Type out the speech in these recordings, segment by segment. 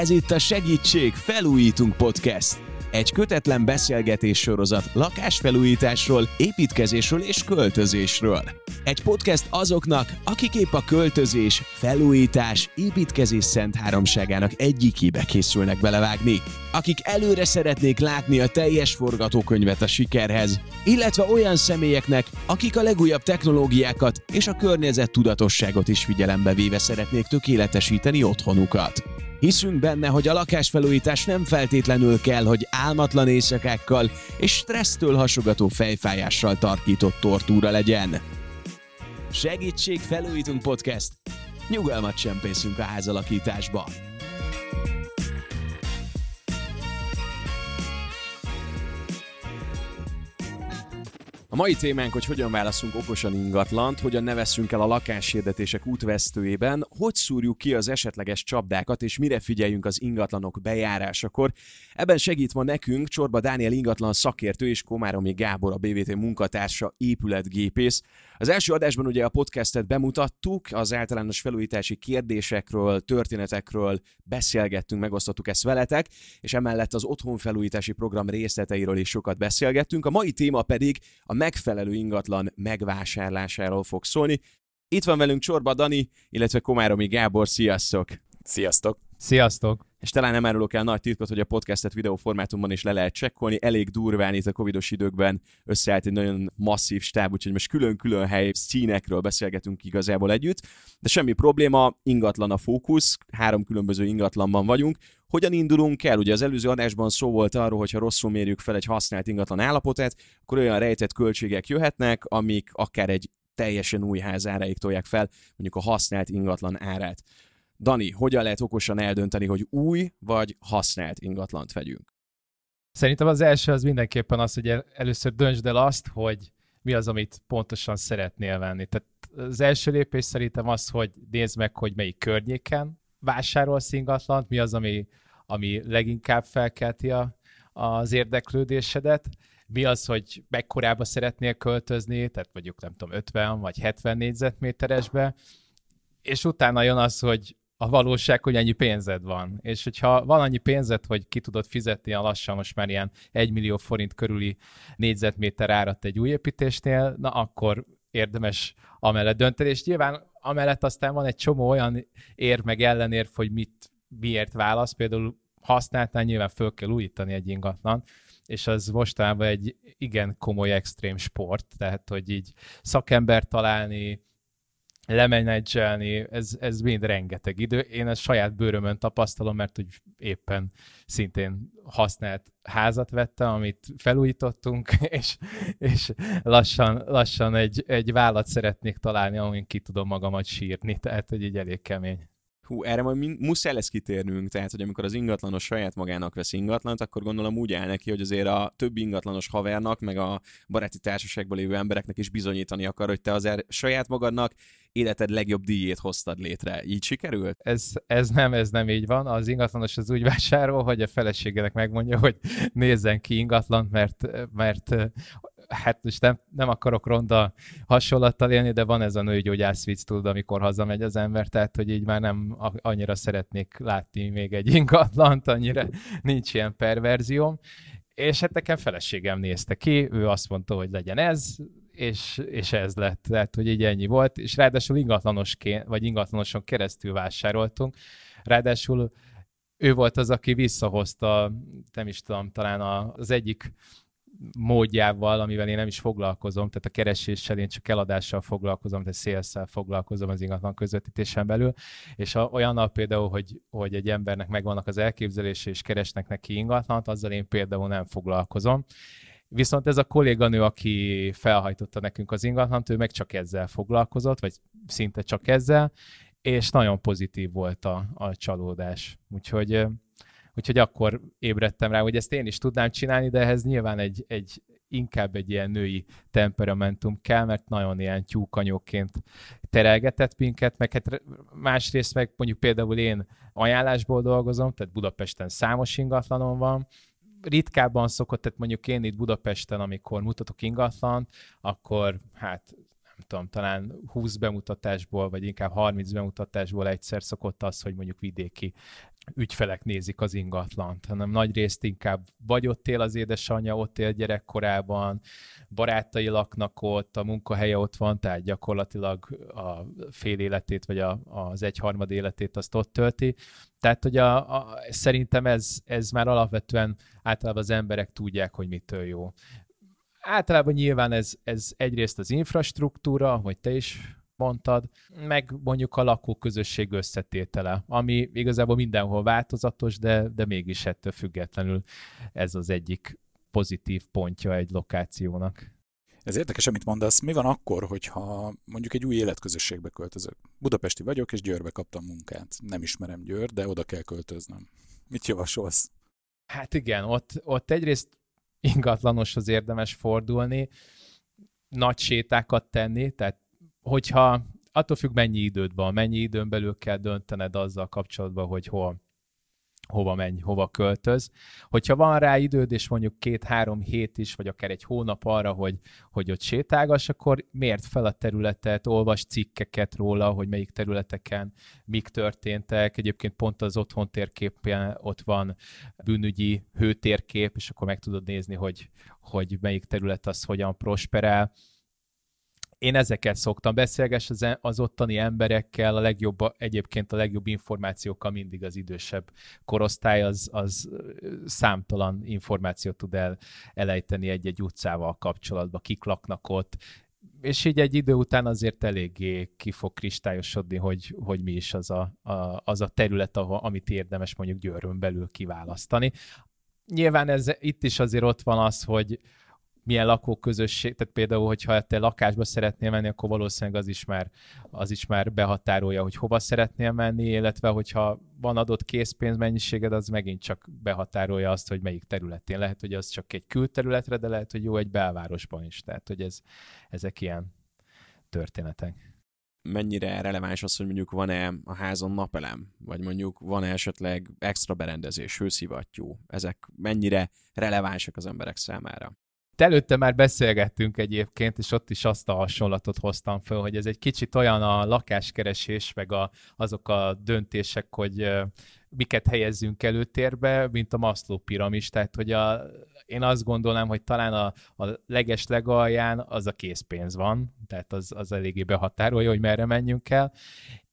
Ez itt a Segítség Felújítunk Podcast. Egy kötetlen beszélgetés sorozat lakásfelújításról, építkezésről és költözésről. Egy podcast azoknak, akik épp a költözés, felújítás, építkezés szent háromságának egyikébe készülnek belevágni. Akik előre szeretnék látni a teljes forgatókönyvet a sikerhez, illetve olyan személyeknek, akik a legújabb technológiákat és a környezet tudatosságot is figyelembe véve szeretnék tökéletesíteni otthonukat. Hiszünk benne, hogy a lakásfelújítás nem feltétlenül kell, hogy álmatlan éjszakákkal és stressztől hasogató fejfájással tarkított tortúra legyen. Segítség Felújítunk Podcast! Nyugalmat csempészünk a házalakításba! A mai témánk, hogy hogyan válaszunk okosan ingatlant, hogyan ne veszünk el a lakáshirdetések útvesztőjében, hogy szúrjuk ki az esetleges csapdákat, és mire figyeljünk az ingatlanok bejárásakor. Ebben segít ma nekünk Csorba Dániel ingatlan szakértő és Komáromi Gábor, a BVT munkatársa, épületgépész. Az első adásban ugye a podcastet bemutattuk, az általános felújítási kérdésekről, történetekről beszélgettünk, megosztottuk ezt veletek, és emellett az otthonfelújítási program részleteiről is sokat beszélgettünk. A mai téma pedig a megfelelő ingatlan megvásárlásáról fog szólni. Itt van velünk Csorba Dani, illetve Komáromi Gábor, sziasztok! Sziasztok! Sziasztok! És talán nem árulok el nagy titkot, hogy a podcastet videóformátumban is le lehet csekkolni. Elég durván itt a covidos időkben összeállt egy nagyon masszív stáb, úgyhogy most külön-külön hely színekről beszélgetünk igazából együtt. De semmi probléma, ingatlan a fókusz, három különböző ingatlanban vagyunk. Hogyan indulunk el? Ugye az előző adásban szó volt arról, hogy ha rosszul mérjük fel egy használt ingatlan állapotát, akkor olyan rejtett költségek jöhetnek, amik akár egy teljesen új ház áráig tolják fel, mondjuk a használt ingatlan árát. Dani, hogyan lehet okosan eldönteni, hogy új vagy használt ingatlant vegyünk? Szerintem az első az mindenképpen az, hogy először döntsd el azt, hogy mi az, amit pontosan szeretnél venni. Tehát az első lépés szerintem az, hogy nézd meg, hogy melyik környéken vásárolsz ingatlant, mi az, ami, ami leginkább felkelti a, az érdeklődésedet, mi az, hogy mekkorába szeretnél költözni, tehát mondjuk nem tudom, 50 vagy 70 négyzetméteresbe, és utána jön az, hogy a valóság, hogy ennyi pénzed van. És hogyha van annyi pénzed, hogy ki tudod fizetni a lassan most már ilyen 1 millió forint körüli négyzetméter árat egy új építésnél, na akkor érdemes amellett dönteni. És nyilván amellett aztán van egy csomó olyan ér meg ellenér, hogy mit, miért válasz. Például használtál, nyilván föl kell újítani egy ingatlan, és az mostanában egy igen komoly extrém sport, tehát hogy így szakember találni, lemenedzselni, ez, ez mind rengeteg idő. Én ezt saját bőrömön tapasztalom, mert hogy éppen szintén használt házat vettem, amit felújítottunk, és, és lassan, lassan egy, egy vállat szeretnék találni, amin ki tudom magamat sírni, tehát hogy egy elég kemény. Hú, erre majd muszáj lesz kitérnünk, tehát hogy amikor az ingatlanos saját magának vesz ingatlant, akkor gondolom úgy áll neki, hogy azért a többi ingatlanos havernak, meg a baráti társaságban lévő embereknek is bizonyítani akar, hogy te azért saját magadnak életed legjobb díjét hoztad létre. Így sikerült? Ez, ez nem, ez nem így van. Az ingatlanos az úgy vásárol, hogy a feleségének megmondja, hogy nézzen ki ingatlant, mert, mert hát most nem, nem akarok ronda hasonlattal élni, de van ez a nőgyógyász vicc, tudod, amikor hazamegy az ember, tehát hogy így már nem annyira szeretnék látni még egy ingatlant, annyira nincs ilyen perverzióm. És hát nekem feleségem nézte ki, ő azt mondta, hogy legyen ez, és, és ez lett, tehát hogy így ennyi volt, és ráadásul ingatlanosként, vagy ingatlanoson keresztül vásároltunk, ráadásul ő volt az, aki visszahozta, nem is tudom, talán az egyik módjával, amivel én nem is foglalkozom, tehát a kereséssel én csak eladással foglalkozom, tehát szélszel foglalkozom az ingatlan közvetítésen belül, és a, olyannal például, hogy, hogy egy embernek megvannak az elképzelése, és keresnek neki ingatlant, azzal én például nem foglalkozom. Viszont ez a kolléganő, aki felhajtotta nekünk az ingatlant, ő meg csak ezzel foglalkozott, vagy szinte csak ezzel, és nagyon pozitív volt a, a csalódás. Úgyhogy Úgyhogy akkor ébredtem rá, hogy ezt én is tudnám csinálni, de ehhez nyilván egy, egy inkább egy ilyen női temperamentum kell, mert nagyon ilyen tyúkanyóként terelgetett minket, meg hát másrészt meg mondjuk például én ajánlásból dolgozom, tehát Budapesten számos ingatlanom van, ritkábban szokott, tehát mondjuk én itt Budapesten, amikor mutatok ingatlant, akkor hát tudom, talán 20 bemutatásból, vagy inkább 30 bemutatásból egyszer szokott az, hogy mondjuk vidéki ügyfelek nézik az ingatlant, hanem nagy részt inkább vagy ott él az édesanyja, ott él gyerekkorában, barátai laknak ott, a munkahelye ott van, tehát gyakorlatilag a fél életét, vagy a, az egyharmad életét azt ott tölti. Tehát, hogy a, a, szerintem ez, ez már alapvetően általában az emberek tudják, hogy mitől jó. Általában nyilván ez, ez egyrészt az infrastruktúra, hogy te is mondtad, meg mondjuk a lakóközösség összetétele, ami igazából mindenhol változatos, de, de mégis ettől függetlenül ez az egyik pozitív pontja egy lokációnak. Ez érdekes, amit mondasz. Mi van akkor, hogyha mondjuk egy új életközösségbe költözök? Budapesti vagyok, és Győrbe kaptam munkát. Nem ismerem Győr, de oda kell költöznöm. Mit javasolsz? Hát igen, ott, ott egyrészt ingatlanoshoz érdemes fordulni, nagy sétákat tenni, tehát hogyha attól függ, mennyi időd van, mennyi időn belül kell döntened azzal kapcsolatban, hogy hol, hova menj, hova költöz. Hogyha van rá időd, és mondjuk két-három hét is, vagy akár egy hónap arra, hogy, hogy ott sétálgass, akkor miért fel a területet, olvas cikkeket róla, hogy melyik területeken mik történtek. Egyébként pont az otthon térképen ott van bűnügyi hőtérkép, és akkor meg tudod nézni, hogy, hogy melyik terület az hogyan prosperál én ezeket szoktam beszélges az, e- az ottani emberekkel, a legjobb, egyébként a legjobb információkkal mindig az idősebb korosztály, az, az számtalan információt tud el, elejteni egy-egy utcával kapcsolatban, kik laknak ott, és így egy idő után azért eléggé ki fog kristályosodni, hogy, hogy mi is az a, a, az a terület, ahol, amit érdemes mondjuk Győrön belül kiválasztani. Nyilván ez, itt is azért ott van az, hogy, milyen lakóközösség, tehát például, hogyha te lakásba szeretnél menni, akkor valószínűleg az is már, az is már behatárolja, hogy hova szeretnél menni, illetve hogyha van adott készpénzmennyiséged, az megint csak behatárolja azt, hogy melyik területén. Lehet, hogy az csak egy külterületre, de lehet, hogy jó egy belvárosban is. Tehát, hogy ez, ezek ilyen történetek mennyire releváns az, hogy mondjuk van-e a házon napelem, vagy mondjuk van-e esetleg extra berendezés, hőszivattyú. Ezek mennyire relevánsak az emberek számára? Előtte már beszélgettünk egyébként, és ott is azt a hasonlatot hoztam föl, hogy ez egy kicsit olyan a lakáskeresés, meg a, azok a döntések, hogy miket helyezzünk előtérbe, mint a Maslow piramis, tehát hogy a, én azt gondolnám, hogy talán a, a leges legalján az a készpénz van, tehát az, az eléggé behatárolja, hogy merre menjünk el,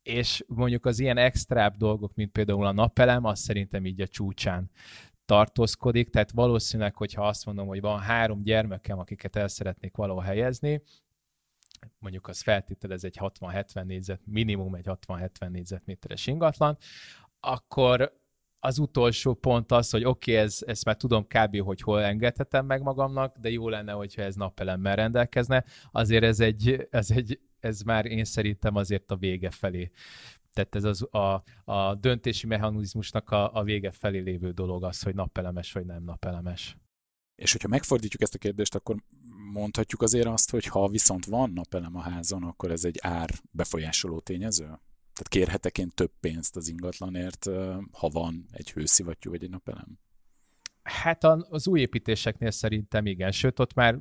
és mondjuk az ilyen extrább dolgok, mint például a napelem, az szerintem így a csúcsán tartózkodik, tehát valószínűleg, hogyha azt mondom, hogy van három gyermekem, akiket el szeretnék valahol helyezni, mondjuk az feltételez egy 60-70 négyzet, minimum egy 60-70 négyzetméteres ingatlan, akkor az utolsó pont az, hogy oké, okay, ez, ezt már tudom kb. hogy hol engedhetem meg magamnak, de jó lenne, hogyha ez napelemmel rendelkezne. Azért ez egy, ez egy ez már én szerintem azért a vége felé tehát ez az a, a döntési mechanizmusnak a, a vége felé lévő dolog az, hogy napelemes vagy nem napelemes. És hogyha megfordítjuk ezt a kérdést, akkor mondhatjuk azért azt, hogy ha viszont van napelem a házon, akkor ez egy ár befolyásoló tényező? Tehát kérhetek én több pénzt az ingatlanért, ha van egy hőszivattyú vagy egy napelem? Hát az új építéseknél szerintem igen, sőt ott már,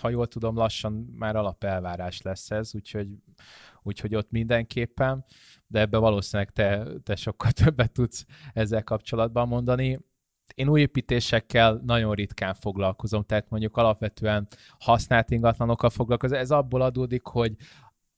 ha jól tudom, lassan már alapelvárás lesz ez, úgyhogy, úgyhogy ott mindenképpen, de ebbe valószínűleg te, te sokkal többet tudsz ezzel kapcsolatban mondani. Én új építésekkel nagyon ritkán foglalkozom, tehát mondjuk alapvetően használt ingatlanokkal foglalkozom. Ez abból adódik, hogy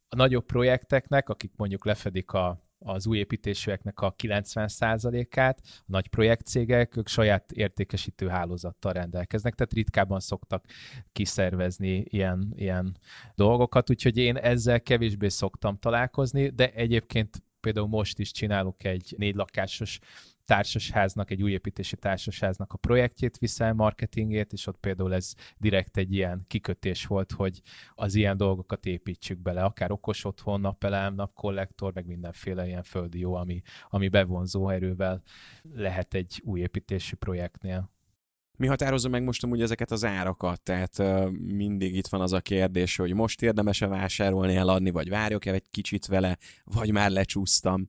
a nagyobb projekteknek, akik mondjuk lefedik a az új építésűeknek a 90%-át, a nagy projektcégek, ők saját értékesítő hálózattal rendelkeznek, tehát ritkábban szoktak kiszervezni ilyen, ilyen dolgokat, úgyhogy én ezzel kevésbé szoktam találkozni, de egyébként például most is csinálok egy négy lakásos társasháznak, egy újépítési társasháznak a projektjét viszel, marketingét, és ott például ez direkt egy ilyen kikötés volt, hogy az ilyen dolgokat építsük bele, akár okos otthon, napelem, napkollektor, meg mindenféle ilyen földi jó, ami, ami bevonzó erővel lehet egy új építési projektnél. Mi határozza meg most amúgy ezeket az árakat? Tehát uh, mindig itt van az a kérdés, hogy most érdemes-e vásárolni, eladni, vagy várjok-e egy kicsit vele, vagy már lecsúsztam?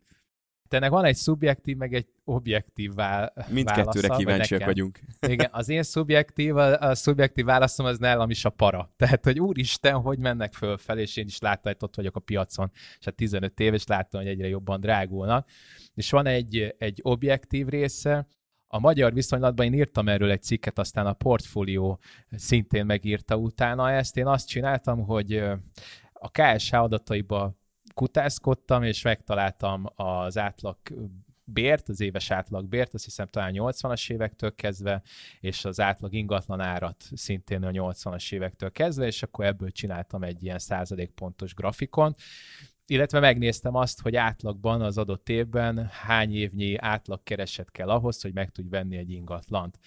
Te ennek van egy szubjektív, meg egy objektív vál- Mindkettőre kíváncsiak vagyunk. Igen, az én szubjektív, a, a szubjektív válaszom az nálam is a para. Tehát, hogy úristen, hogy mennek fölfelé, és én is láttam, hogy ott vagyok a piacon, és hát 15 év, és láttam, hogy egyre jobban drágulnak. És van egy, egy objektív része, a magyar viszonylatban én írtam erről egy cikket, aztán a portfólió szintén megírta utána ezt. Én azt csináltam, hogy a KSH adataiba kutászkodtam, és megtaláltam az átlag bért, az éves átlag bért, azt hiszem talán 80-as évektől kezdve, és az átlag ingatlan árat szintén a 80-as évektől kezdve, és akkor ebből csináltam egy ilyen századékpontos grafikon, illetve megnéztem azt, hogy átlagban az adott évben hány évnyi átlagkereset kell ahhoz, hogy meg tudj venni egy ingatlant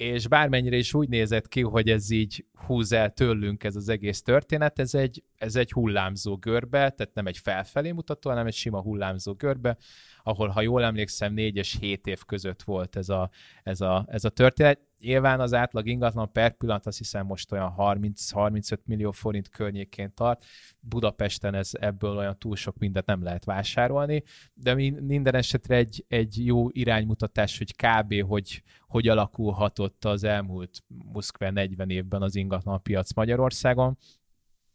és bármennyire is úgy nézett ki, hogy ez így húz el tőlünk ez az egész történet, ez egy, ez egy hullámzó görbe, tehát nem egy felfelé mutató, hanem egy sima hullámzó görbe, ahol, ha jól emlékszem, 4 és 7 év között volt ez a, ez a, ez a történet. Nyilván az átlag ingatlan per pillanat azt hiszem most olyan 30-35 millió forint környékén tart. Budapesten ez ebből olyan túl sok mindent nem lehet vásárolni, de minden esetre egy, egy jó iránymutatás, hogy kb. hogy, hogy alakulhatott az elmúlt muszkve 40 évben az ingatlan piac Magyarországon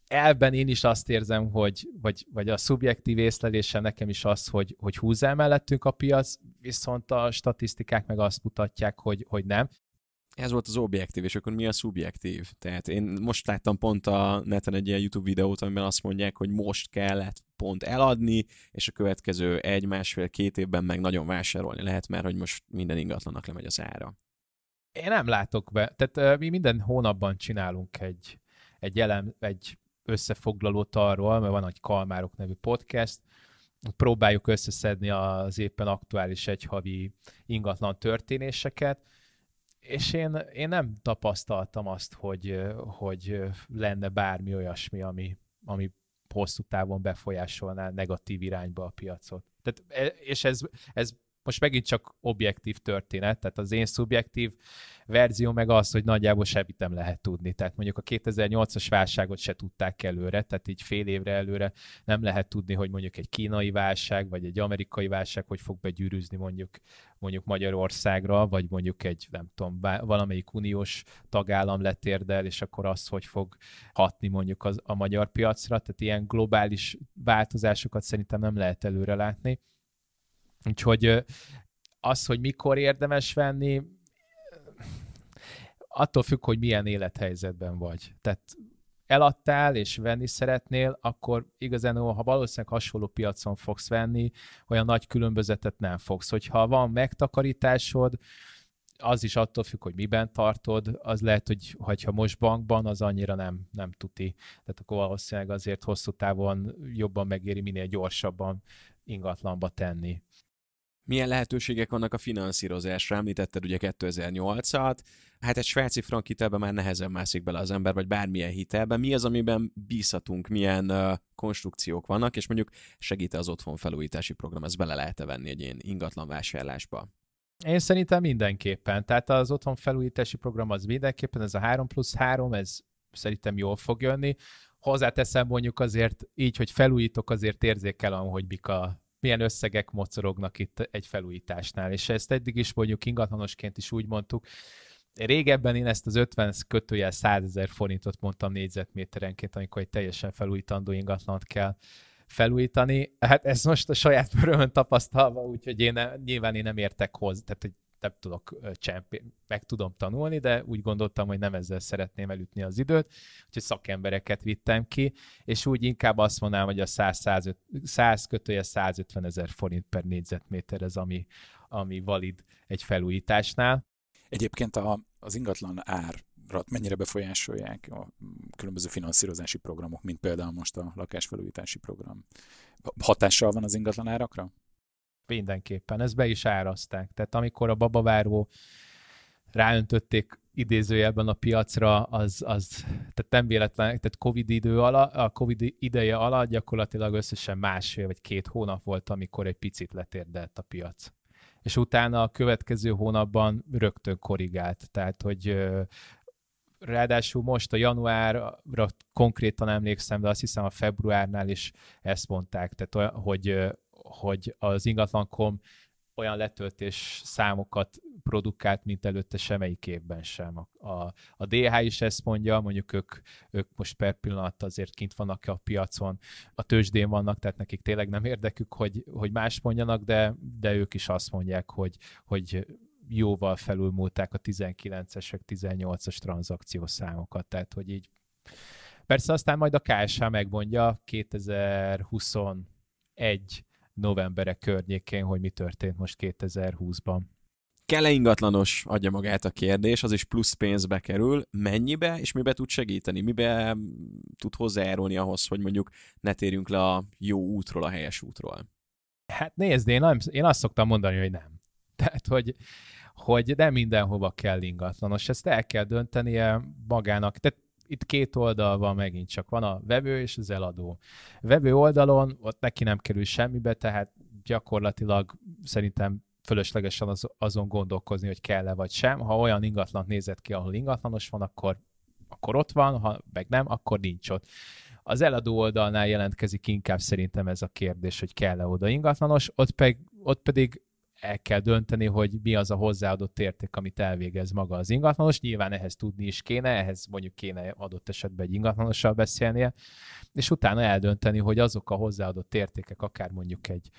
elben én is azt érzem, hogy, vagy, vagy a szubjektív észlelésem nekem is az, hogy, hogy húz el mellettünk a piac, viszont a statisztikák meg azt mutatják, hogy, hogy nem. Ez volt az objektív, és akkor mi a szubjektív? Tehát én most láttam pont a neten egy ilyen YouTube videót, amiben azt mondják, hogy most kellett pont eladni, és a következő egy, másfél, két évben meg nagyon vásárolni lehet, mert hogy most minden ingatlannak lemegy az ára. Én nem látok be. Tehát mi minden hónapban csinálunk egy, egy, elem, egy összefoglalót arról, mert van egy Kalmárok nevű podcast, próbáljuk összeszedni az éppen aktuális egyhavi ingatlan történéseket, és én, én nem tapasztaltam azt, hogy, hogy lenne bármi olyasmi, ami, ami hosszú távon befolyásolná negatív irányba a piacot. Tehát, e, és ez, ez most megint csak objektív történet, tehát az én szubjektív verzió meg az, hogy nagyjából semmit nem lehet tudni. Tehát mondjuk a 2008-as válságot se tudták előre, tehát így fél évre előre nem lehet tudni, hogy mondjuk egy kínai válság, vagy egy amerikai válság hogy fog begyűrűzni mondjuk, mondjuk Magyarországra, vagy mondjuk egy, nem tudom, valamelyik uniós tagállam letérdel, és akkor az, hogy fog hatni mondjuk az, a magyar piacra. Tehát ilyen globális változásokat szerintem nem lehet előre látni. Úgyhogy az, hogy mikor érdemes venni, attól függ, hogy milyen élethelyzetben vagy. Tehát eladtál és venni szeretnél, akkor igazán, ha valószínűleg hasonló piacon fogsz venni, olyan nagy különbözetet nem fogsz. Hogyha van megtakarításod, az is attól függ, hogy miben tartod, az lehet, hogy ha most bankban, az annyira nem, nem tuti. Tehát akkor valószínűleg azért hosszú távon jobban megéri minél gyorsabban ingatlanba tenni. Milyen lehetőségek vannak a finanszírozásra? Említetted ugye 2008-at, hát egy svájci frank hitelben már nehezen mászik bele az ember, vagy bármilyen hitelben. Mi az, amiben bízhatunk, milyen uh, konstrukciók vannak, és mondjuk segít az otthon felújítási program, ezt bele lehet-e venni egy ilyen ingatlan vásárlásba? Én szerintem mindenképpen. Tehát az otthon felújítási program az mindenképpen, ez a 3 plusz 3, ez szerintem jól fog jönni. Hozzáteszem mondjuk azért így, hogy felújítok, azért érzékelem, hogy mik a milyen összegek mocorognak itt egy felújításnál. És ezt eddig is mondjuk ingatlanosként is úgy mondtuk, Régebben én ezt az 50 kötőjel 100 ezer forintot mondtam négyzetméterenként, amikor egy teljesen felújítandó ingatlant kell felújítani. Hát ez most a saját bőrömön tapasztalva, úgyhogy én ne, nyilván én nem értek hozzá, tehát hogy nem tudok csempi, meg tudom tanulni, de úgy gondoltam, hogy nem ezzel szeretném elütni az időt, úgyhogy szakembereket vittem ki, és úgy inkább azt mondanám, hogy a 100, 100, 100 kötője 150 ezer forint per négyzetméter ez, ami, ami valid egy felújításnál. Egyébként a, az ingatlan ár mennyire befolyásolják a különböző finanszírozási programok, mint például most a lakásfelújítási program. Hatással van az ingatlan árakra? Mindenképpen, ezt be is árazták. Tehát amikor a babaváró ráöntötték idézőjelben a piacra, az, az tehát nem véletlen, tehát Covid idő alatt, a Covid ideje alatt gyakorlatilag összesen másfél vagy két hónap volt, amikor egy picit letérdelt a piac. És utána a következő hónapban rögtön korrigált, tehát hogy ráadásul most a januárra konkrétan emlékszem, de azt hiszem a februárnál is ezt mondták, tehát hogy hogy az ingatlan.com olyan letöltés számokat produkált, mint előtte semmelyik évben sem. A, a, a DH is ezt mondja, mondjuk ők, ők most per pillanat azért kint vannak a piacon, a tőzsdén vannak, tehát nekik tényleg nem érdekük, hogy, hogy más mondjanak, de, de ők is azt mondják, hogy, hogy jóval felülmúlták a 19-es, 18-as tranzakciós tehát hogy így Persze aztán majd a KSH megmondja 2021 novembere környékén, hogy mi történt most 2020-ban. Kell-e ingatlanos, adja magát a kérdés, az is plusz pénzbe kerül. Mennyibe, és mibe tud segíteni? Mibe tud hozzájárulni ahhoz, hogy mondjuk ne térjünk le a jó útról, a helyes útról? Hát nézd, én, nem, én azt szoktam mondani, hogy nem. Tehát, hogy, hogy nem mindenhova kell ingatlanos. Ezt el kell döntenie magának. Tehát itt két oldal van megint csak. Van a vevő és az eladó. A vevő oldalon ott neki nem kerül semmibe, tehát gyakorlatilag szerintem fölöslegesen az, azon gondolkozni, hogy kell-e vagy sem. Ha olyan ingatlant nézett ki, ahol ingatlanos van, akkor, akkor ott van, ha meg nem, akkor nincs ott. Az eladó oldalnál jelentkezik inkább szerintem ez a kérdés, hogy kell-e oda ingatlanos, ott, pedig, ott pedig el kell dönteni, hogy mi az a hozzáadott érték, amit elvégez maga az ingatlanos. Nyilván ehhez tudni is kéne, ehhez mondjuk kéne adott esetben egy ingatlanossal beszélnie, és utána eldönteni, hogy azok a hozzáadott értékek, akár mondjuk egy,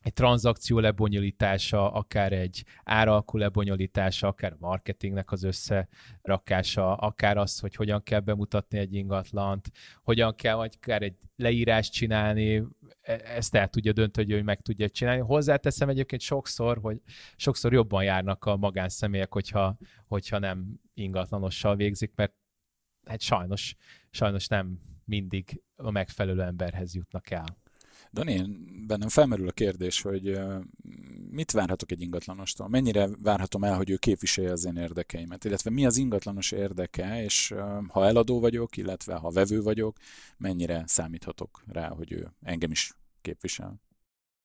egy tranzakció lebonyolítása, akár egy áralkú lebonyolítása, akár marketingnek az összerakása, akár az, hogy hogyan kell bemutatni egy ingatlant, hogyan kell, vagy akár egy leírást csinálni, e, ezt el tudja dönteni, hogy meg tudja csinálni. Hozzáteszem egyébként sokszor, hogy sokszor jobban járnak a magánszemélyek, hogyha, hogyha nem ingatlanossal végzik, mert hát sajnos, sajnos nem mindig a megfelelő emberhez jutnak el. Dani, bennem felmerül a kérdés, hogy mit várhatok egy ingatlanostól? Mennyire várhatom el, hogy ő képviselje az én érdekeimet? Illetve mi az ingatlanos érdeke, és ha eladó vagyok, illetve ha vevő vagyok, mennyire számíthatok rá, hogy ő engem is képvisel?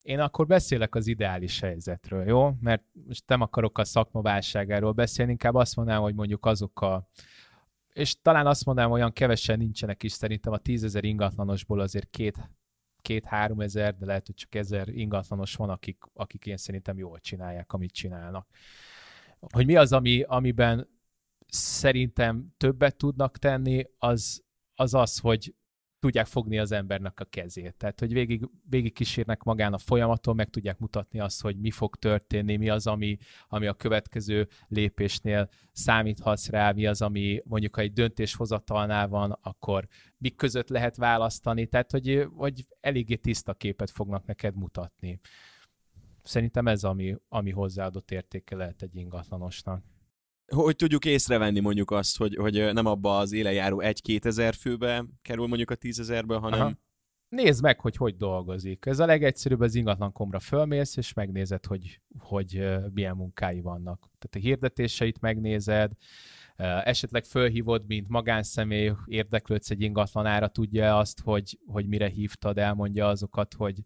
Én akkor beszélek az ideális helyzetről, jó? Mert most nem akarok a szakmaválságáról beszélni, inkább azt mondanám, hogy mondjuk azok a és talán azt mondanám, olyan kevesen nincsenek is szerintem a tízezer ingatlanosból azért két két-három ezer, de lehet, hogy csak ezer ingatlanos van, akik, akik én szerintem jól csinálják, amit csinálnak. Hogy mi az, ami, amiben szerintem többet tudnak tenni, az az, az hogy tudják fogni az embernek a kezét. Tehát, hogy végig, végig kísérnek magán a folyamaton, meg tudják mutatni azt, hogy mi fog történni, mi az, ami, ami a következő lépésnél számíthatsz rá, mi az, ami mondjuk, ha egy döntéshozatalnál van, akkor mik között lehet választani, tehát, hogy, hogy eléggé tiszta képet fognak neked mutatni. Szerintem ez, ami, ami hozzáadott értéke lehet egy ingatlanosnak hogy tudjuk észrevenni mondjuk azt, hogy, hogy nem abba az élejáró egy-két ezer főbe kerül mondjuk a tízezerből, hanem... Aha. Nézd meg, hogy hogy dolgozik. Ez a legegyszerűbb, az ingatlankomra fölmész, és megnézed, hogy, hogy milyen munkái vannak. Tehát a hirdetéseit megnézed, esetleg fölhívod, mint magánszemély, érdeklődsz egy ingatlanára, tudja azt, hogy, hogy mire hívtad, elmondja azokat, hogy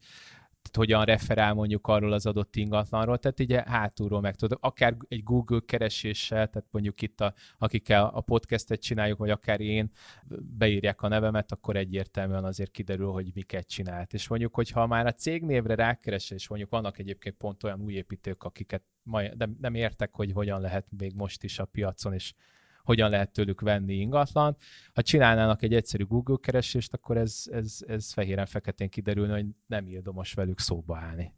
hogyan referál mondjuk arról az adott ingatlanról, tehát így hátulról meg tudod, akár egy Google kereséssel, tehát mondjuk itt, a, akikkel a podcastet csináljuk, vagy akár én beírják a nevemet, akkor egyértelműen azért kiderül, hogy miket csinált. És mondjuk, hogyha már a cégnévre rákeres, és mondjuk vannak egyébként pont olyan új építők, akiket majd nem, nem értek, hogy hogyan lehet még most is a piacon, és hogyan lehet tőlük venni ingatlan. Ha csinálnának egy egyszerű Google keresést, akkor ez, ez, ez fehéren-feketén kiderülne, hogy nem érdemes velük szóba állni.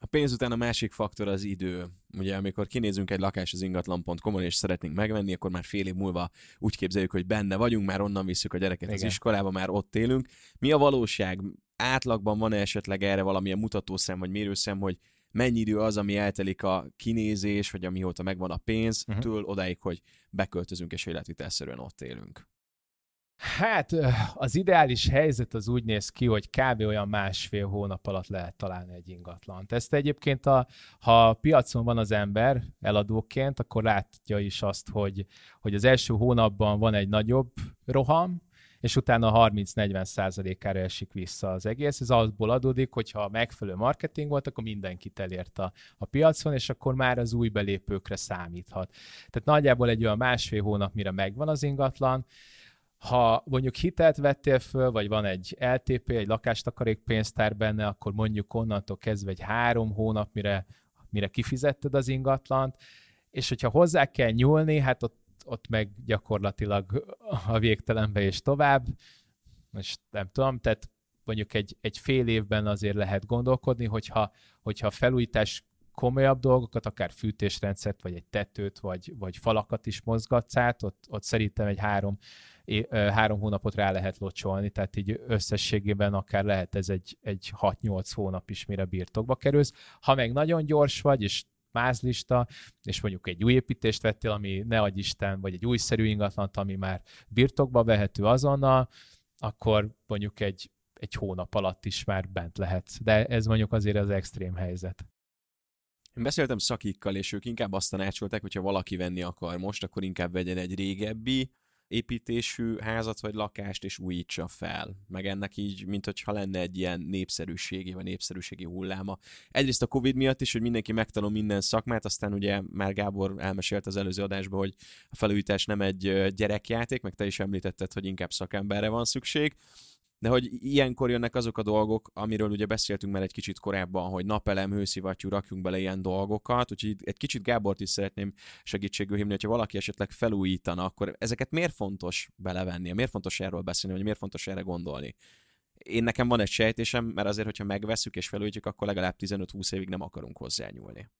A pénz után a másik faktor az idő. Ugye amikor kinézünk egy lakás az ingatlan.com-on és szeretnénk megvenni, akkor már fél év múlva úgy képzeljük, hogy benne vagyunk, már onnan visszük a gyereket Igen. az iskolába, már ott élünk. Mi a valóság? Átlagban van-e esetleg erre valamilyen mutatószem vagy mérőszem, hogy mennyi idő az, ami eltelik a kinézés, vagy amióta megvan a pénz, uh-huh. től odáig, hogy beköltözünk és életvitelszerűen ott élünk. Hát az ideális helyzet az úgy néz ki, hogy kb. olyan másfél hónap alatt lehet találni egy ingatlant. Ezt egyébként, a, ha piacon van az ember eladóként, akkor látja is azt, hogy, hogy az első hónapban van egy nagyobb roham, és utána 30-40 százalékára esik vissza az egész. Ez azból adódik, hogyha megfelelő marketing volt, akkor mindenkit elért a, a piacon, és akkor már az új belépőkre számíthat. Tehát nagyjából egy olyan másfél hónap, mire megvan az ingatlan, Ha mondjuk hitelt vettél föl, vagy van egy LTP, egy lakástakarék pénztár benne, akkor mondjuk onnantól kezdve egy három hónap, mire, mire kifizetted az ingatlant, és hogyha hozzá kell nyúlni, hát ott, ott meg gyakorlatilag a végtelenbe és tovább. Most nem tudom, tehát mondjuk egy, egy fél évben azért lehet gondolkodni, hogyha, hogyha a felújítás komolyabb dolgokat, akár fűtésrendszert, vagy egy tetőt, vagy, vagy falakat is mozgatsz át, ott, ott szerintem egy három, három hónapot rá lehet locsolni, tehát így összességében akár lehet ez egy, egy 6-8 hónap is, mire birtokba kerülsz. Ha meg nagyon gyors vagy, és mázlista, és mondjuk egy új építést vettél, ami ne adj Isten, vagy egy újszerű ingatlant, ami már birtokba vehető azonnal, akkor mondjuk egy, egy hónap alatt is már bent lehetsz. De ez mondjuk azért az extrém helyzet. Én beszéltem szakikkal, és ők inkább azt tanácsolták, hogyha valaki venni akar most, akkor inkább vegyen egy régebbi építésű házat vagy lakást, és újítsa fel. Meg ennek így, mint hogyha lenne egy ilyen népszerűségi vagy népszerűségi hulláma. Egyrészt a Covid miatt is, hogy mindenki megtanul minden szakmát, aztán ugye már Gábor elmesélt az előző adásban, hogy a felújítás nem egy gyerekjáték, meg te is említetted, hogy inkább szakemberre van szükség de hogy ilyenkor jönnek azok a dolgok, amiről ugye beszéltünk már egy kicsit korábban, hogy napelem, hőszivattyú, rakjunk bele ilyen dolgokat, úgyhogy egy kicsit Gábort is szeretném segítségül hívni, hogyha valaki esetleg felújítana, akkor ezeket miért fontos belevenni, miért fontos erről beszélni, vagy miért fontos erre gondolni? Én nekem van egy sejtésem, mert azért, hogyha megveszük és felújítjuk, akkor legalább 15-20 évig nem akarunk hozzányúlni.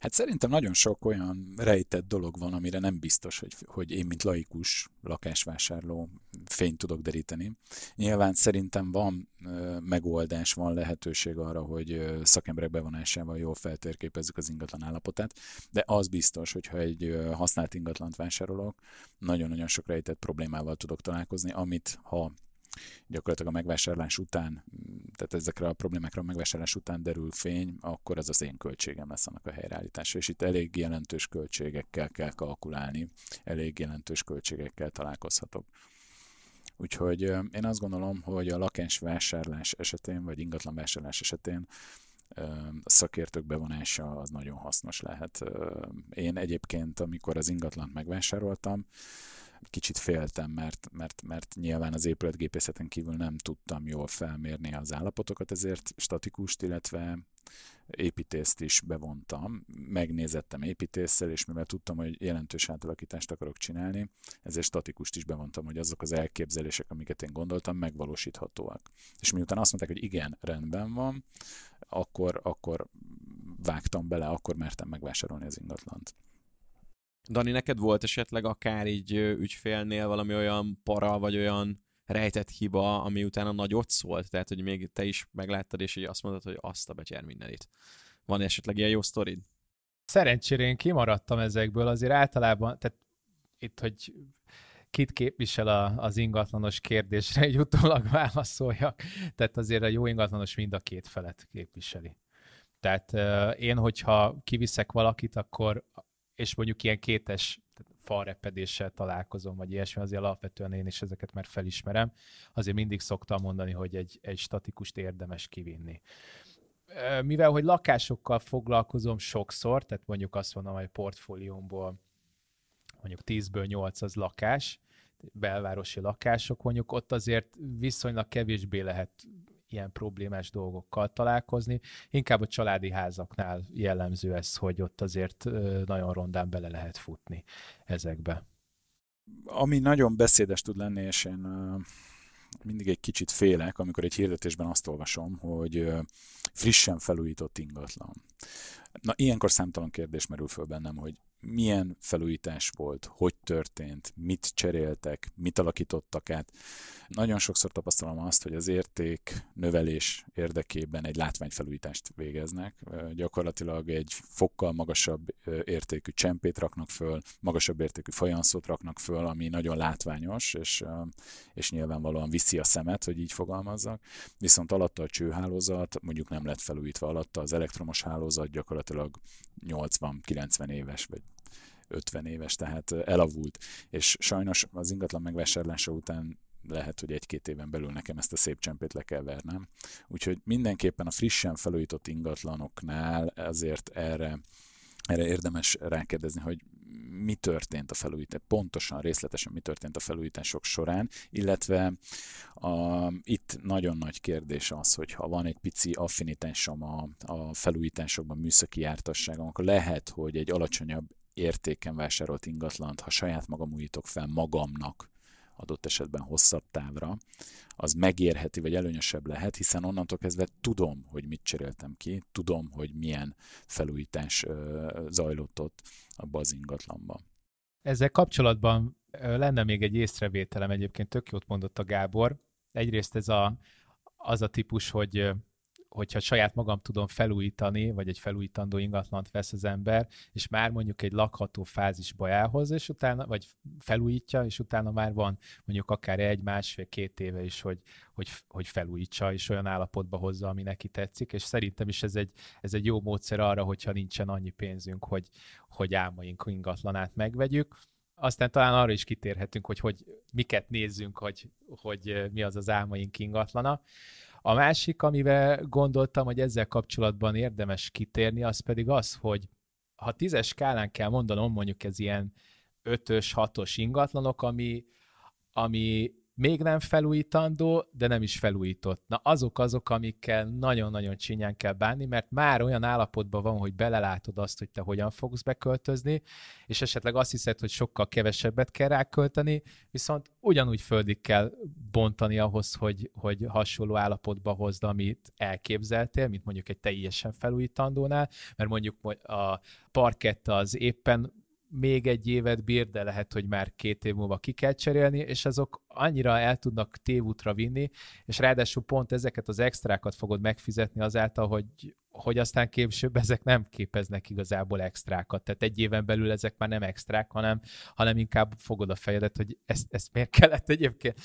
Hát szerintem nagyon sok olyan rejtett dolog van, amire nem biztos, hogy, hogy én, mint laikus lakásvásárló fényt tudok deríteni. Nyilván szerintem van megoldás, van lehetőség arra, hogy szakemberek bevonásával jól feltérképezzük az ingatlan állapotát, de az biztos, hogyha egy használt ingatlant vásárolok, nagyon-nagyon sok rejtett problémával tudok találkozni, amit ha gyakorlatilag a megvásárlás után, tehát ezekre a problémákra a megvásárlás után derül fény, akkor ez az én költségem lesz annak a helyreállítása. És itt elég jelentős költségekkel kell kalkulálni, elég jelentős költségekkel találkozhatok. Úgyhogy én azt gondolom, hogy a lakásvásárlás esetén, vagy ingatlan vásárlás esetén a szakértők bevonása az nagyon hasznos lehet. Én egyébként, amikor az ingatlant megvásároltam, kicsit féltem, mert, mert, mert nyilván az épületgépészeten kívül nem tudtam jól felmérni az állapotokat, ezért statikust, illetve építészt is bevontam, megnézettem építéssel, és mivel tudtam, hogy jelentős átalakítást akarok csinálni, ezért statikust is bevontam, hogy azok az elképzelések, amiket én gondoltam, megvalósíthatóak. És miután azt mondták, hogy igen, rendben van, akkor, akkor vágtam bele, akkor mertem megvásárolni az ingatlant. Dani, neked volt esetleg akár így ügyfélnél valami olyan para, vagy olyan rejtett hiba, ami utána nagyot szólt? Tehát, hogy még te is megláttad, és így azt mondod, hogy azt a becser mindenit. Van esetleg ilyen jó sztorid? Szerencsére én kimaradtam ezekből, azért általában, tehát itt, hogy kit képvisel a, az ingatlanos kérdésre, egy utólag válaszoljak. Tehát azért a jó ingatlanos mind a két felet képviseli. Tehát uh, én, hogyha kiviszek valakit, akkor és mondjuk ilyen kétes falrepedéssel találkozom, vagy ilyesmi, azért alapvetően én is ezeket már felismerem, azért mindig szoktam mondani, hogy egy, egy statikust érdemes kivinni. Mivel, hogy lakásokkal foglalkozom sokszor, tehát mondjuk azt mondom, hogy portfóliómból mondjuk 10-ből 8 az lakás, belvárosi lakások, mondjuk ott azért viszonylag kevésbé lehet ilyen problémás dolgokkal találkozni. Inkább a családi házaknál jellemző ez, hogy ott azért nagyon rondán bele lehet futni ezekbe. Ami nagyon beszédes tud lenni, és én mindig egy kicsit félek, amikor egy hirdetésben azt olvasom, hogy frissen felújított ingatlan. Na, ilyenkor számtalan kérdés merül föl bennem, hogy milyen felújítás volt, hogy történt, mit cseréltek, mit alakítottak át. Nagyon sokszor tapasztalom azt, hogy az érték növelés érdekében egy látványfelújítást végeznek. Gyakorlatilag egy fokkal magasabb értékű csempét raknak föl, magasabb értékű fajanszót raknak föl, ami nagyon látványos, és, és nyilvánvalóan viszi a szemet, hogy így fogalmazzak. Viszont alatta a csőhálózat mondjuk nem lett felújítva, alatta az elektromos hálózat gyakorlatilag 80-90 éves, vagy 50 éves, tehát elavult. És sajnos az ingatlan megvásárlása után lehet, hogy egy-két éven belül nekem ezt a szép csempét le kell vernem. Úgyhogy mindenképpen a frissen felújított ingatlanoknál azért erre, erre érdemes rákérdezni, hogy mi történt a felújítás, pontosan, részletesen mi történt a felújítások során, illetve a, itt nagyon nagy kérdés az, hogy ha van egy pici affinitásom a, a felújításokban, műszaki jártasságom, akkor lehet, hogy egy alacsonyabb értéken vásárolt ingatlant, ha saját magam újítok fel magamnak, adott esetben hosszabb távra, az megérheti, vagy előnyösebb lehet, hiszen onnantól kezdve tudom, hogy mit cseréltem ki, tudom, hogy milyen felújítás zajlott ott abba az ingatlanban. Ezzel kapcsolatban lenne még egy észrevételem, egyébként tök jót mondott a Gábor. Egyrészt ez a, az a típus, hogy hogyha saját magam tudom felújítani, vagy egy felújítandó ingatlant vesz az ember, és már mondjuk egy lakható fázisba elhoz, és utána, vagy felújítja, és utána már van mondjuk akár egy, másfél, két éve is, hogy, hogy, hogy felújítsa, és olyan állapotba hozza, ami neki tetszik, és szerintem is ez egy, ez egy jó módszer arra, hogyha nincsen annyi pénzünk, hogy, hogy álmaink ingatlanát megvegyük. Aztán talán arra is kitérhetünk, hogy, hogy miket nézzünk, hogy, hogy mi az az álmaink ingatlana. A másik, amivel gondoltam, hogy ezzel kapcsolatban érdemes kitérni, az pedig az, hogy ha tízes skálán kell mondanom, mondjuk ez ilyen ötös, hatos ingatlanok, ami, ami még nem felújítandó, de nem is felújított. Na azok azok, amikkel nagyon-nagyon csinyán kell bánni, mert már olyan állapotban van, hogy belelátod azt, hogy te hogyan fogsz beköltözni, és esetleg azt hiszed, hogy sokkal kevesebbet kell rákölteni, viszont ugyanúgy földig kell bontani ahhoz, hogy, hogy hasonló állapotba hozd, amit elképzeltél, mint mondjuk egy teljesen felújítandónál, mert mondjuk a parkett az éppen még egy évet bír, de lehet, hogy már két év múlva ki kell cserélni, és azok annyira el tudnak tévútra vinni, és ráadásul pont ezeket az extrákat fogod megfizetni azáltal, hogy, hogy aztán később ezek nem képeznek igazából extrákat. Tehát egy éven belül ezek már nem extrák, hanem, hanem inkább fogod a fejedet, hogy ezt, ezt miért kellett egyébként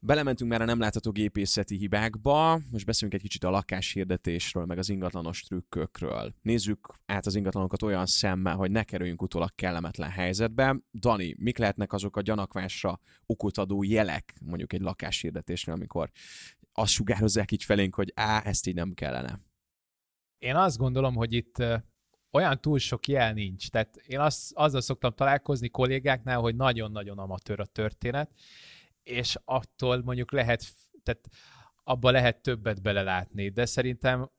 Belementünk már a nem látható gépészeti hibákba, most beszélünk egy kicsit a lakáshirdetésről, meg az ingatlanos trükkökről. Nézzük át az ingatlanokat olyan szemmel, hogy ne kerüljünk utólag kellemetlen helyzetbe. Dani, mik lehetnek azok a gyanakvásra okot adó jelek, mondjuk egy lakáshirdetésnél, amikor azt sugározzák így felénk, hogy á, ezt így nem kellene? Én azt gondolom, hogy itt olyan túl sok jel nincs. Tehát én azt, azzal szoktam találkozni kollégáknál, hogy nagyon-nagyon amatőr a történet, és attól mondjuk lehet, tehát abba lehet többet belelátni, de szerintem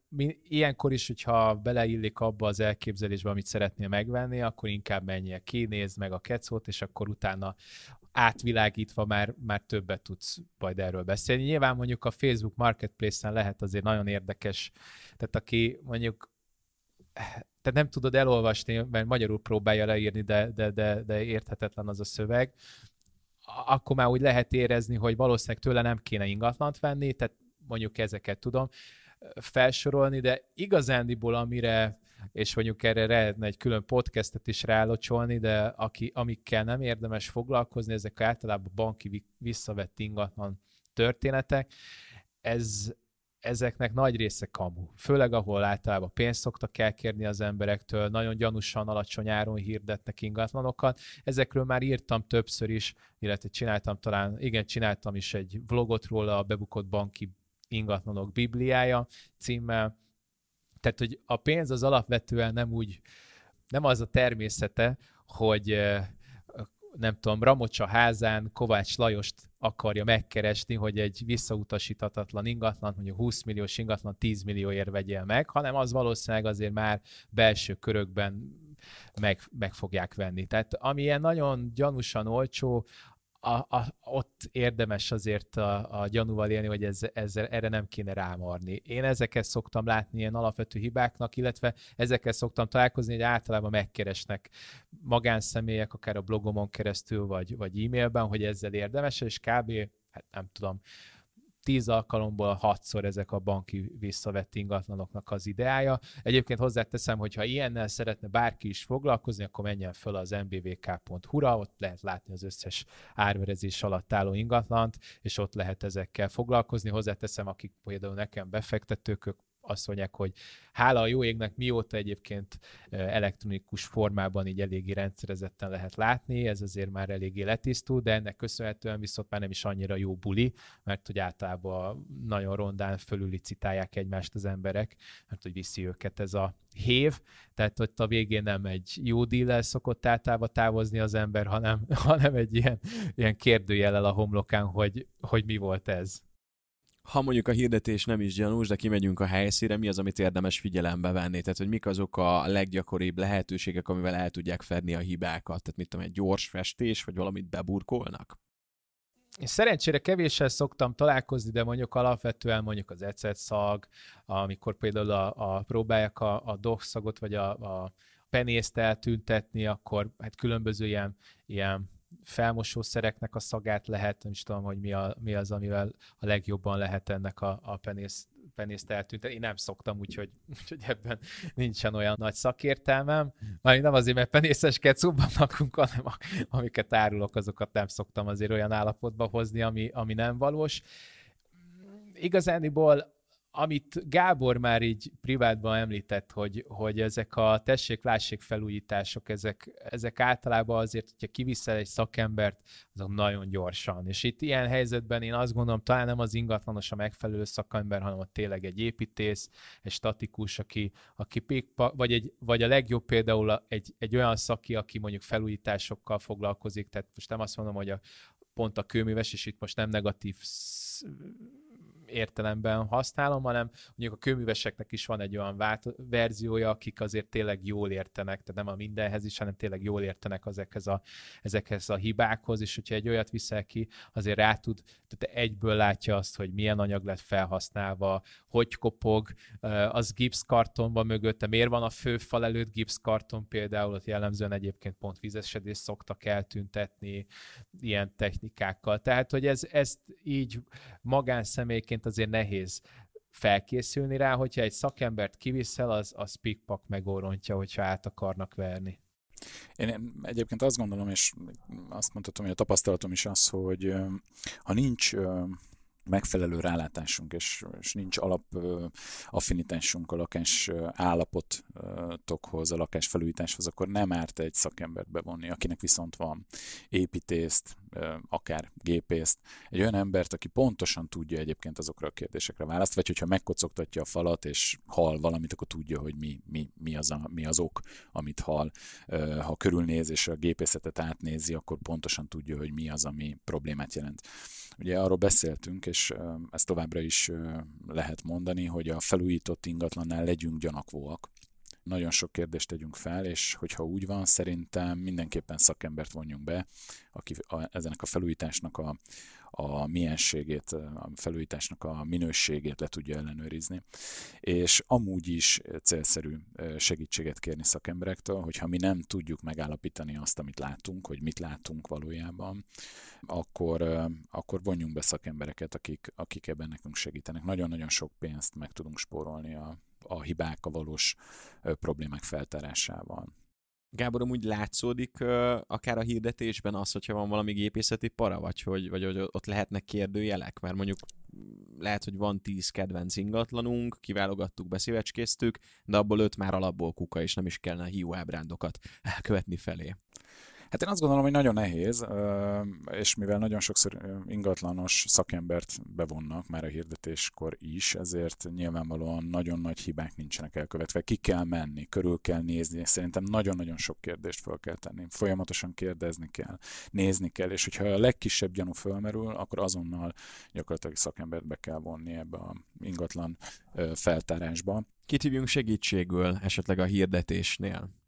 ilyenkor is, hogyha beleillik abba az elképzelésbe, amit szeretnél megvenni, akkor inkább menjél ki, nézd meg a kecót, és akkor utána átvilágítva már, már többet tudsz majd erről beszélni. Nyilván mondjuk a Facebook Marketplace-en lehet azért nagyon érdekes, tehát aki mondjuk tehát nem tudod elolvasni, mert magyarul próbálja leírni, de, de, de, de érthetetlen az a szöveg, akkor már úgy lehet érezni, hogy valószínűleg tőle nem kéne ingatlant venni, tehát mondjuk ezeket tudom felsorolni, de igazándiból amire, és mondjuk erre lehetne egy külön podcastet is rálocsolni, de aki, amikkel nem érdemes foglalkozni, ezek általában banki visszavett ingatlan történetek, ez, ezeknek nagy része kamu. Főleg, ahol általában pénzt szoktak elkérni az emberektől, nagyon gyanúsan alacsony áron hirdetnek ingatlanokat. Ezekről már írtam többször is, illetve csináltam talán, igen, csináltam is egy vlogot róla, a bebukott banki ingatlanok bibliája címmel. Tehát, hogy a pénz az alapvetően nem úgy, nem az a természete, hogy eh, nem tudom, Ramocsa házán Kovács Lajost akarja megkeresni, hogy egy visszautasíthatatlan ingatlan, mondjuk 20 milliós ingatlan 10 millióért vegyél meg, hanem az valószínűleg azért már belső körökben meg, meg fogják venni. Tehát ami ilyen nagyon gyanúsan olcsó, a, a, ott érdemes azért a, a gyanúval élni, hogy ez, ezzel, erre nem kéne rámarni. Én ezeket szoktam látni ilyen alapvető hibáknak, illetve ezekkel szoktam találkozni, hogy általában megkeresnek magánszemélyek, akár a blogomon keresztül, vagy, vagy e-mailben, hogy ezzel érdemes, és kb. hát nem tudom, tíz alkalomból hatszor ezek a banki visszavett ingatlanoknak az ideája. Egyébként hozzáteszem, hogy ha ilyennel szeretne bárki is foglalkozni, akkor menjen föl az mbvk.hu-ra, ott lehet látni az összes árverezés alatt álló ingatlant, és ott lehet ezekkel foglalkozni. Hozzáteszem, akik például nekem befektetők, ők azt mondják, hogy hála a jó égnek mióta egyébként elektronikus formában így eléggé rendszerezetten lehet látni, ez azért már eléggé letisztul, de ennek köszönhetően viszont már nem is annyira jó buli, mert hogy általában nagyon rondán fölülicitálják egymást az emberek, mert hogy viszi őket ez a hév, tehát ott a végén nem egy jó díllel szokott általában távozni az ember, hanem, hanem egy ilyen, ilyen kérdőjellel a homlokán, hogy, hogy mi volt ez ha mondjuk a hirdetés nem is gyanús, de kimegyünk a helyszíre, mi az, amit érdemes figyelembe venni? Tehát, hogy mik azok a leggyakoribb lehetőségek, amivel el tudják fedni a hibákat? Tehát, mit tudom, egy gyors festés, vagy valamit beburkolnak? Én szerencsére kevéssel szoktam találkozni, de mondjuk alapvetően mondjuk az ecetszag, amikor például a, a próbálják a, a dohszagot, vagy a, a penészt eltüntetni, akkor hát különböző ilyen, ilyen felmosószereknek a szagát lehet, nem is tudom, hogy mi, a, mi az, amivel a legjobban lehet ennek a, a penész, penészt eltűnteni. Én nem szoktam, úgyhogy, úgyhogy ebben nincsen olyan nagy szakértelmem. Már nem azért, mert penészes kecubban lakunk, hanem a, amiket árulok, azokat nem szoktam azért olyan állapotba hozni, ami, ami nem valós. Igazániból amit Gábor már így privátban említett, hogy, hogy ezek a tessék-lássék felújítások, ezek, ezek általában azért, hogyha kiviszel egy szakembert, azok nagyon gyorsan. És itt ilyen helyzetben én azt gondolom, talán nem az ingatlanos a megfelelő szakember, hanem ott tényleg egy építész, egy statikus, aki, aki pikpa, vagy, egy, vagy a legjobb például egy, egy olyan szaki, aki mondjuk felújításokkal foglalkozik, tehát most nem azt mondom, hogy a, pont a kőműves, és itt most nem negatív értelemben használom, hanem mondjuk a kőműveseknek is van egy olyan vált, verziója, akik azért tényleg jól értenek, tehát nem a mindenhez is, hanem tényleg jól értenek ezekhez a, ezekhez a hibákhoz, és hogyha egy olyat viszel ki, azért rá tud, tehát egyből látja azt, hogy milyen anyag lett felhasználva, hogy kopog, az gipszkartonban mögötte, miért van a főfal előtt gipszkarton például, ott jellemzően egyébként pont vizesedést szoktak eltüntetni ilyen technikákkal. Tehát, hogy ez, ezt így magánszemélyként egyébként azért nehéz felkészülni rá, hogyha egy szakembert kiviszel, az, az pikpak megórontja, hogyha át akarnak verni. Én egyébként azt gondolom, és azt mondhatom, hogy a tapasztalatom is az, hogy ha nincs megfelelő rálátásunk, és, és nincs alap affinitásunk a lakás állapotokhoz, a lakás felújításhoz, akkor nem árt egy szakembert bevonni, akinek viszont van építészt, akár gépészt, egy olyan embert, aki pontosan tudja egyébként azokra a kérdésekre választ, vagy hogyha megkocogtatja a falat, és hal valamit, akkor tudja, hogy mi, mi, mi, az, a, mi az ok, amit hal. Ha körülnéz és a gépészetet átnézi, akkor pontosan tudja, hogy mi az, ami problémát jelent. Ugye arról beszéltünk, és ezt továbbra is lehet mondani, hogy a felújított ingatlannál legyünk gyanakvóak. Nagyon sok kérdést tegyünk fel, és hogyha úgy van, szerintem mindenképpen szakembert vonjunk be, aki a, ezenek a felújításnak a, a mienségét, a felújításnak a minőségét le tudja ellenőrizni. És amúgy is célszerű segítséget kérni szakemberektől, hogyha mi nem tudjuk megállapítani azt, amit látunk, hogy mit látunk valójában, akkor, akkor vonjunk be szakembereket, akik, akik ebben nekünk segítenek. Nagyon-nagyon sok pénzt meg tudunk spórolni a, a hibák, a valós problémák feltárásával. Gábor, úgy látszódik akár a hirdetésben az, hogyha van valami gépészeti para, vagy hogy, vagy hogy ott lehetnek kérdőjelek, mert mondjuk lehet, hogy van tíz kedvenc ingatlanunk, kiválogattuk, beszévecskéztük, de abból öt már alapból kuka, és nem is kellene hiú ábrándokat elkövetni felé. Hát én azt gondolom, hogy nagyon nehéz, és mivel nagyon sokszor ingatlanos szakembert bevonnak már a hirdetéskor is, ezért nyilvánvalóan nagyon nagy hibák nincsenek elkövetve. Ki kell menni, körül kell nézni, szerintem nagyon-nagyon sok kérdést fel kell tenni. Folyamatosan kérdezni kell, nézni kell, és hogyha a legkisebb gyanú fölmerül, akkor azonnal gyakorlatilag szakembert be kell vonni ebbe a ingatlan feltárásba. Kit hívjunk segítségül esetleg a hirdetésnél?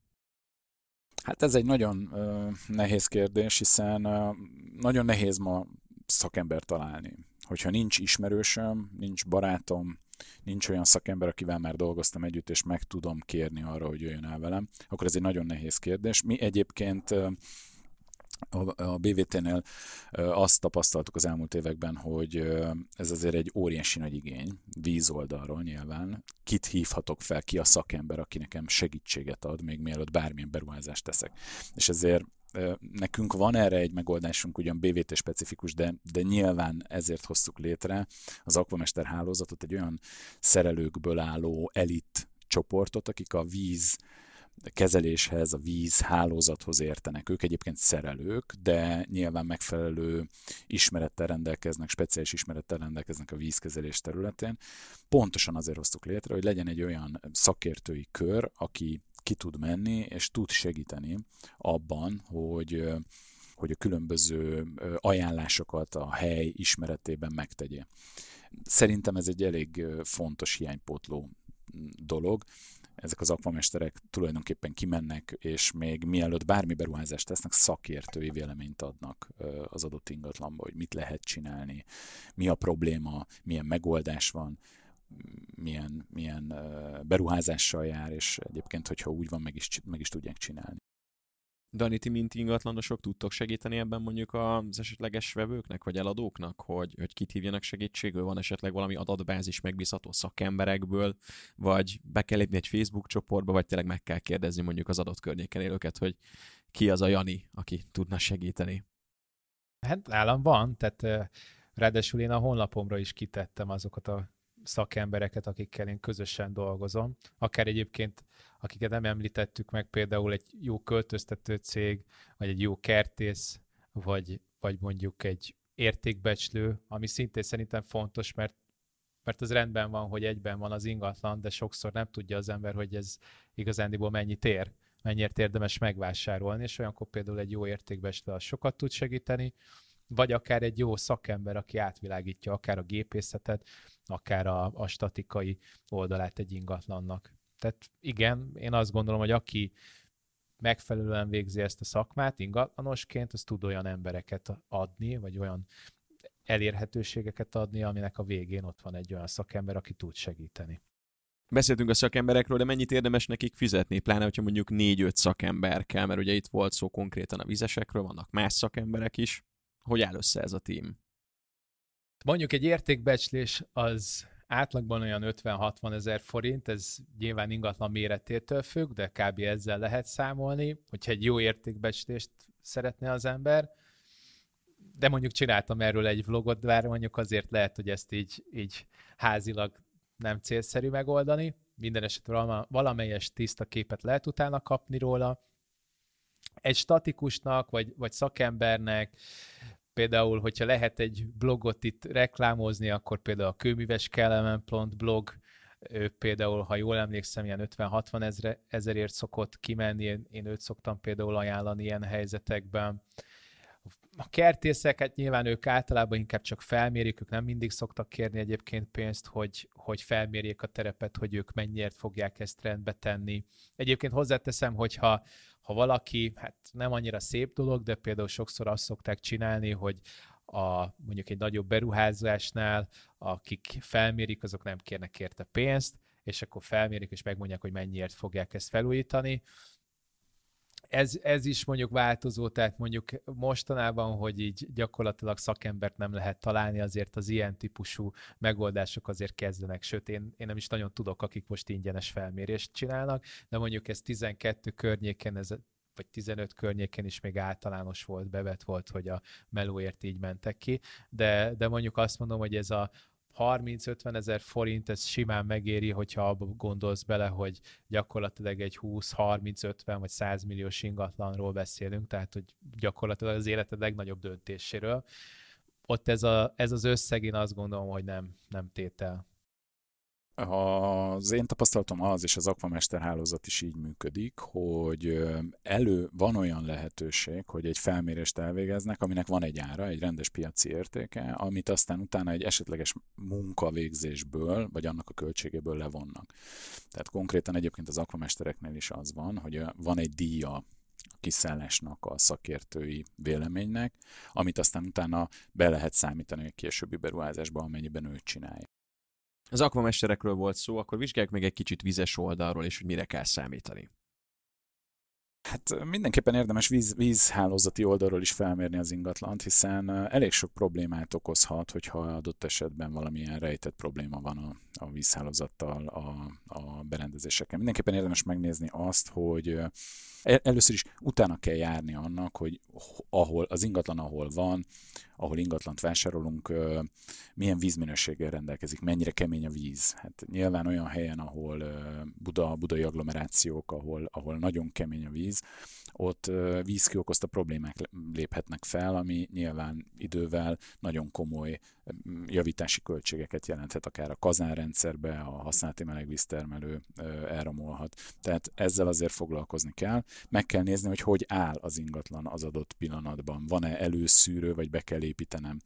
Hát ez egy nagyon uh, nehéz kérdés, hiszen uh, nagyon nehéz ma szakember találni. Hogyha nincs ismerősöm, nincs barátom, nincs olyan szakember, akivel már dolgoztam együtt, és meg tudom kérni arra, hogy jöjjön el velem, akkor ez egy nagyon nehéz kérdés. Mi egyébként uh, a BVT-nél azt tapasztaltuk az elmúlt években, hogy ez azért egy óriási nagy igény, vízoldalról nyilván. Kit hívhatok fel, ki a szakember, aki nekem segítséget ad, még mielőtt bármilyen beruházást teszek. És ezért Nekünk van erre egy megoldásunk, ugyan BVT specifikus, de, de nyilván ezért hoztuk létre az Aquamester hálózatot, egy olyan szerelőkből álló elit csoportot, akik a víz kezeléshez, a víz hálózathoz értenek. Ők egyébként szerelők, de nyilván megfelelő ismerettel rendelkeznek, speciális ismerettel rendelkeznek a vízkezelés területén. Pontosan azért hoztuk létre, hogy legyen egy olyan szakértői kör, aki ki tud menni, és tud segíteni abban, hogy hogy a különböző ajánlásokat a hely ismeretében megtegye. Szerintem ez egy elég fontos hiánypótló dolog. Ezek az akvamesterek tulajdonképpen kimennek, és még mielőtt bármi beruházást tesznek, szakértői véleményt adnak az adott ingatlanba, hogy mit lehet csinálni, mi a probléma, milyen megoldás van, milyen, milyen beruházással jár, és egyébként, hogyha úgy van, meg is, meg is tudják csinálni. Dani, ti mint ingatlanosok tudtok segíteni ebben mondjuk az esetleges vevőknek, vagy eladóknak, hogy, hogy kit hívjanak segítségül? Van esetleg valami adatbázis megbízható szakemberekből, vagy be kell lépni egy Facebook csoportba, vagy tényleg meg kell kérdezni mondjuk az adott környéken élőket, hogy ki az a Jani, aki tudna segíteni? Hát nálam van, tehát ráadásul én a honlapomra is kitettem azokat a szakembereket, akikkel én közösen dolgozom. Akár egyébként, akiket nem említettük meg, például egy jó költöztető cég, vagy egy jó kertész, vagy, vagy mondjuk egy értékbecslő, ami szintén szerintem fontos, mert mert az rendben van, hogy egyben van az ingatlan, de sokszor nem tudja az ember, hogy ez igazándiból mennyit ér, mennyiért érdemes megvásárolni, és olyankor például egy jó értékbecslő az sokat tud segíteni, vagy akár egy jó szakember, aki átvilágítja akár a gépészetet, akár a, a statikai oldalát egy ingatlannak. Tehát igen, én azt gondolom, hogy aki megfelelően végzi ezt a szakmát ingatlanosként, az tud olyan embereket adni, vagy olyan elérhetőségeket adni, aminek a végén ott van egy olyan szakember, aki tud segíteni. Beszéltünk a szakemberekről, de mennyit érdemes nekik fizetni? Pláne, hogyha mondjuk négy-öt szakember kell, mert ugye itt volt szó konkrétan a vizesekről, vannak más szakemberek is. Hogy áll össze ez a tím? Mondjuk egy értékbecslés az átlagban olyan 50-60 ezer forint, ez nyilván ingatlan méretétől függ, de kb. ezzel lehet számolni, hogyha egy jó értékbecslést szeretne az ember. De mondjuk csináltam erről egy vlogot, de mondjuk azért lehet, hogy ezt így, így házilag nem célszerű megoldani. Minden esetre valamelyes tiszta képet lehet utána kapni róla. Egy statikusnak, vagy, vagy szakembernek például, hogyha lehet egy blogot itt reklámozni, akkor például a kőműves kellemen.blog, blog, ő például, ha jól emlékszem, ilyen 50-60 ezre, ezerért szokott kimenni, én, én őt szoktam például ajánlani ilyen helyzetekben. A kertészeket nyilván ők általában inkább csak felmérik, ők nem mindig szoktak kérni egyébként pénzt, hogy, hogy felmérjék a terepet, hogy ők mennyiért fogják ezt rendbe tenni. Egyébként hozzáteszem, hogyha ha valaki, hát nem annyira szép dolog, de például sokszor azt szokták csinálni, hogy a, mondjuk egy nagyobb beruházásnál, akik felmérik, azok nem kérnek érte pénzt, és akkor felmérik, és megmondják, hogy mennyiért fogják ezt felújítani. Ez, ez is mondjuk változó, tehát mondjuk mostanában, hogy így gyakorlatilag szakembert nem lehet találni, azért az ilyen típusú megoldások azért kezdenek, sőt én, én nem is nagyon tudok, akik most ingyenes felmérést csinálnak, de mondjuk ez 12 környéken, ez vagy 15 környéken is még általános volt, bevet volt, hogy a melóért így mentek ki, de, de mondjuk azt mondom, hogy ez a 30-50 ezer forint, ez simán megéri, hogyha abba gondolsz bele, hogy gyakorlatilag egy 20-30-50 vagy 100 milliós ingatlanról beszélünk, tehát hogy gyakorlatilag az életed legnagyobb döntéséről. Ott ez, a, ez az összeg, én azt gondolom, hogy nem, nem tétel. Az én tapasztalatom az, és az Aquamester hálózat is így működik, hogy elő van olyan lehetőség, hogy egy felmérést elvégeznek, aminek van egy ára, egy rendes piaci értéke, amit aztán utána egy esetleges munkavégzésből, vagy annak a költségéből levonnak. Tehát konkrétan egyébként az akvamestereknél is az van, hogy van egy díja a kiszállásnak, a szakértői véleménynek, amit aztán utána be lehet számítani a későbbi beruházásba, amennyiben ő csinálja az akvamesterekről volt szó, akkor vizsgáljuk még egy kicsit vizes oldalról, és hogy mire kell számítani. Hát mindenképpen érdemes víz, vízhálózati oldalról is felmérni az ingatlant, hiszen elég sok problémát okozhat, hogyha adott esetben valamilyen rejtett probléma van a, a vízhálózattal, a, a berendezéseken. Mindenképpen érdemes megnézni azt, hogy először is utána kell járni annak, hogy ahol az ingatlan, ahol van, ahol ingatlant vásárolunk, milyen vízminőséggel rendelkezik, mennyire kemény a víz. Hát nyilván olyan helyen, ahol Buda, budai agglomerációk, ahol, ahol nagyon kemény a víz, ott vízki okozta problémák léphetnek fel, ami nyilván idővel nagyon komoly javítási költségeket jelenthet, akár a kazánrendszerbe, a használati melegvíztermelő elromolhat. Tehát ezzel azért foglalkozni kell. Meg kell nézni, hogy hogy áll az ingatlan az adott pillanatban. Van-e előszűrő, vagy be kell építenem.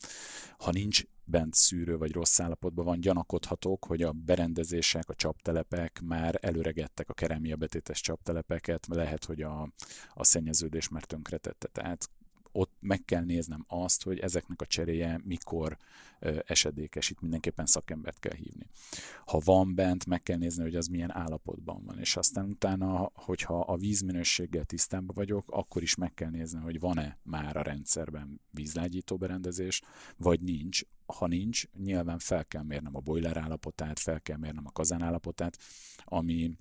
Ha nincs bent szűrő vagy rossz állapotban van, gyanakodhatók, hogy a berendezések, a csaptelepek már előregettek a kerámia betétes csaptelepeket, lehet, hogy a, a szennyeződés már tönkretette. Tehát ott meg kell néznem azt, hogy ezeknek a cseréje mikor esedékes, itt mindenképpen szakembert kell hívni. Ha van bent, meg kell nézni, hogy az milyen állapotban van, és aztán utána, hogyha a vízminőséggel tisztában vagyok, akkor is meg kell nézni, hogy van-e már a rendszerben vízlágyító berendezés, vagy nincs. Ha nincs, nyilván fel kell mérnem a boiler állapotát, fel kell mérnem a kazán állapotát, ami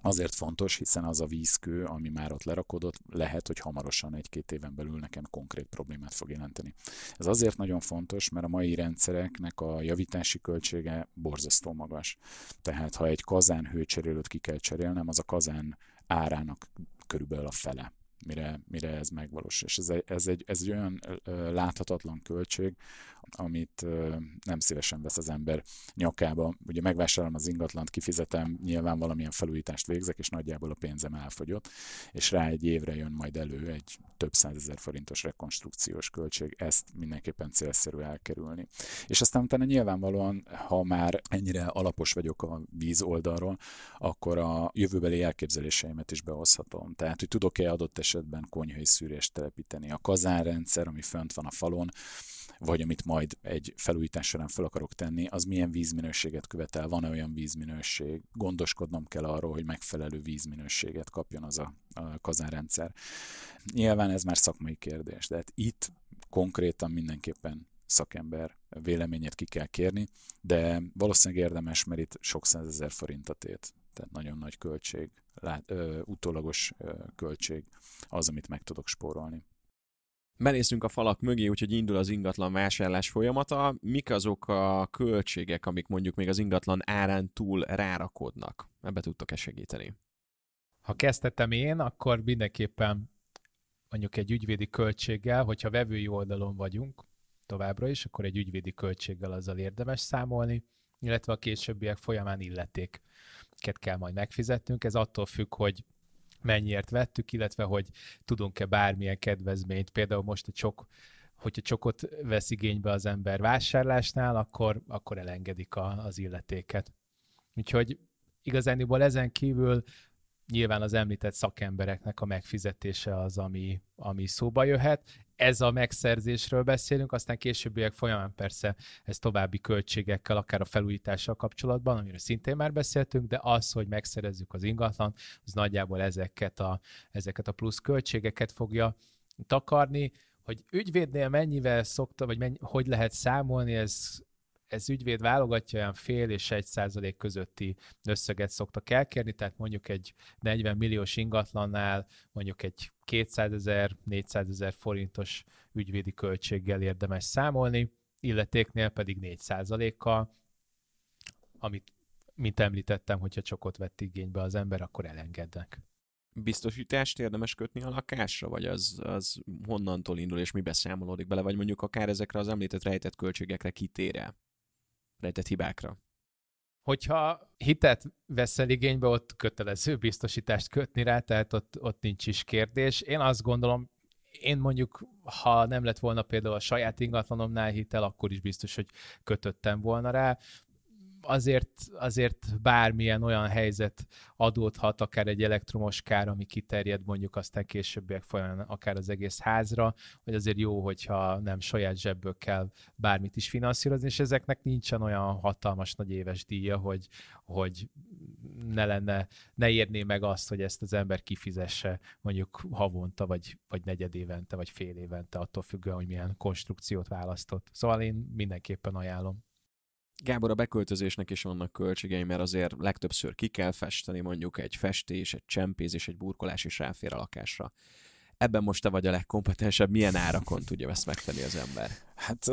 Azért fontos, hiszen az a vízkő, ami már ott lerakodott, lehet, hogy hamarosan egy-két éven belül nekem konkrét problémát fog jelenteni. Ez azért nagyon fontos, mert a mai rendszereknek a javítási költsége borzasztó magas. Tehát ha egy kazán hőcserélőt ki kell cserélnem, az a kazán árának körülbelül a fele mire, mire ez megvalósul. És ez egy, ez egy, ez egy olyan láthatatlan költség, amit nem szívesen vesz az ember nyakába. Ugye megvásárolom az ingatlant, kifizetem, nyilván valamilyen felújítást végzek, és nagyjából a pénzem elfogyott, és rá egy évre jön majd elő egy több százezer forintos rekonstrukciós költség, ezt mindenképpen célszerű elkerülni. És aztán utána nyilvánvalóan, ha már ennyire alapos vagyok a víz oldalról, akkor a jövőbeli elképzeléseimet is behozhatom. Tehát, hogy tudok-e adott esetben konyhai szűrést telepíteni. A kazánrendszer, ami fönt van a falon, vagy amit majd egy felújítás során fel akarok tenni, az milyen vízminőséget követel, van-e olyan vízminőség, gondoskodnom kell arról, hogy megfelelő vízminőséget kapjon az a, a kazánrendszer. Nyilván ez már szakmai kérdés, de hát itt konkrétan mindenképpen szakember véleményét ki kell kérni, de valószínűleg érdemes, mert itt sok százezer forint a tét, tehát nagyon nagy költség, lát, ö, utólagos ö, költség az, amit meg tudok spórolni. Benéztünk a falak mögé, úgyhogy indul az ingatlan vásárlás folyamata. Mik azok a költségek, amik mondjuk még az ingatlan árán túl rárakodnak? Ebbe tudtok-e segíteni? Ha kezdtem én, akkor mindenképpen mondjuk egy ügyvédi költséggel, hogyha vevői oldalon vagyunk továbbra is, akkor egy ügyvédi költséggel azzal érdemes számolni, illetve a későbbiek folyamán illetéket kell majd megfizetnünk. Ez attól függ, hogy mennyiért vettük, illetve hogy tudunk-e bármilyen kedvezményt, például most a csok, hogyha csokot vesz igénybe az ember vásárlásnál, akkor, akkor elengedik a, az illetéket. Úgyhogy igazániból ezen kívül nyilván az említett szakembereknek a megfizetése az, ami, ami szóba jöhet. Ez a megszerzésről beszélünk, aztán későbbiek folyamán persze ez további költségekkel, akár a felújítással kapcsolatban, amiről szintén már beszéltünk, de az, hogy megszerezzük az ingatlan, az nagyjából ezeket a, ezeket a plusz költségeket fogja takarni. Hogy ügyvédnél mennyivel szokta, vagy mennyi, hogy lehet számolni, ez ez ügyvéd válogatja, olyan fél és egy százalék közötti összeget szoktak elkérni, tehát mondjuk egy 40 milliós ingatlannál mondjuk egy 200 ezer, 400 ezer forintos ügyvédi költséggel érdemes számolni, illetéknél pedig 4 százalékkal, amit, mint említettem, hogyha csokot vett igénybe az ember, akkor elengednek. Biztosítást érdemes kötni a lakásra, vagy az, az honnantól indul, és mi beszámolódik bele, vagy mondjuk akár ezekre az említett rejtett költségekre kitér rejtett hibákra. Hogyha hitet veszel igénybe, ott kötelező biztosítást kötni rá, tehát ott, ott nincs is kérdés. Én azt gondolom, én mondjuk, ha nem lett volna például a saját ingatlanomnál hitel, akkor is biztos, hogy kötöttem volna rá. Azért, azért bármilyen olyan helyzet adódhat, akár egy elektromos kár, ami kiterjed mondjuk aztán későbbiek folyamán akár az egész házra, hogy azért jó, hogyha nem saját zsebből kell bármit is finanszírozni, és ezeknek nincsen olyan hatalmas nagy éves díja, hogy, hogy ne lenne, ne érné meg azt, hogy ezt az ember kifizesse mondjuk havonta, vagy, vagy negyed évente, vagy fél évente, attól függően, hogy milyen konstrukciót választott. Szóval én mindenképpen ajánlom. Gábor, a beköltözésnek is vannak költségei, mert azért legtöbbször ki kell festeni, mondjuk egy festés, egy csempéz egy burkolás is ráfér a lakásra. Ebben most te vagy a legkompetensebb, milyen árakon tudja ezt megtenni az ember? Hát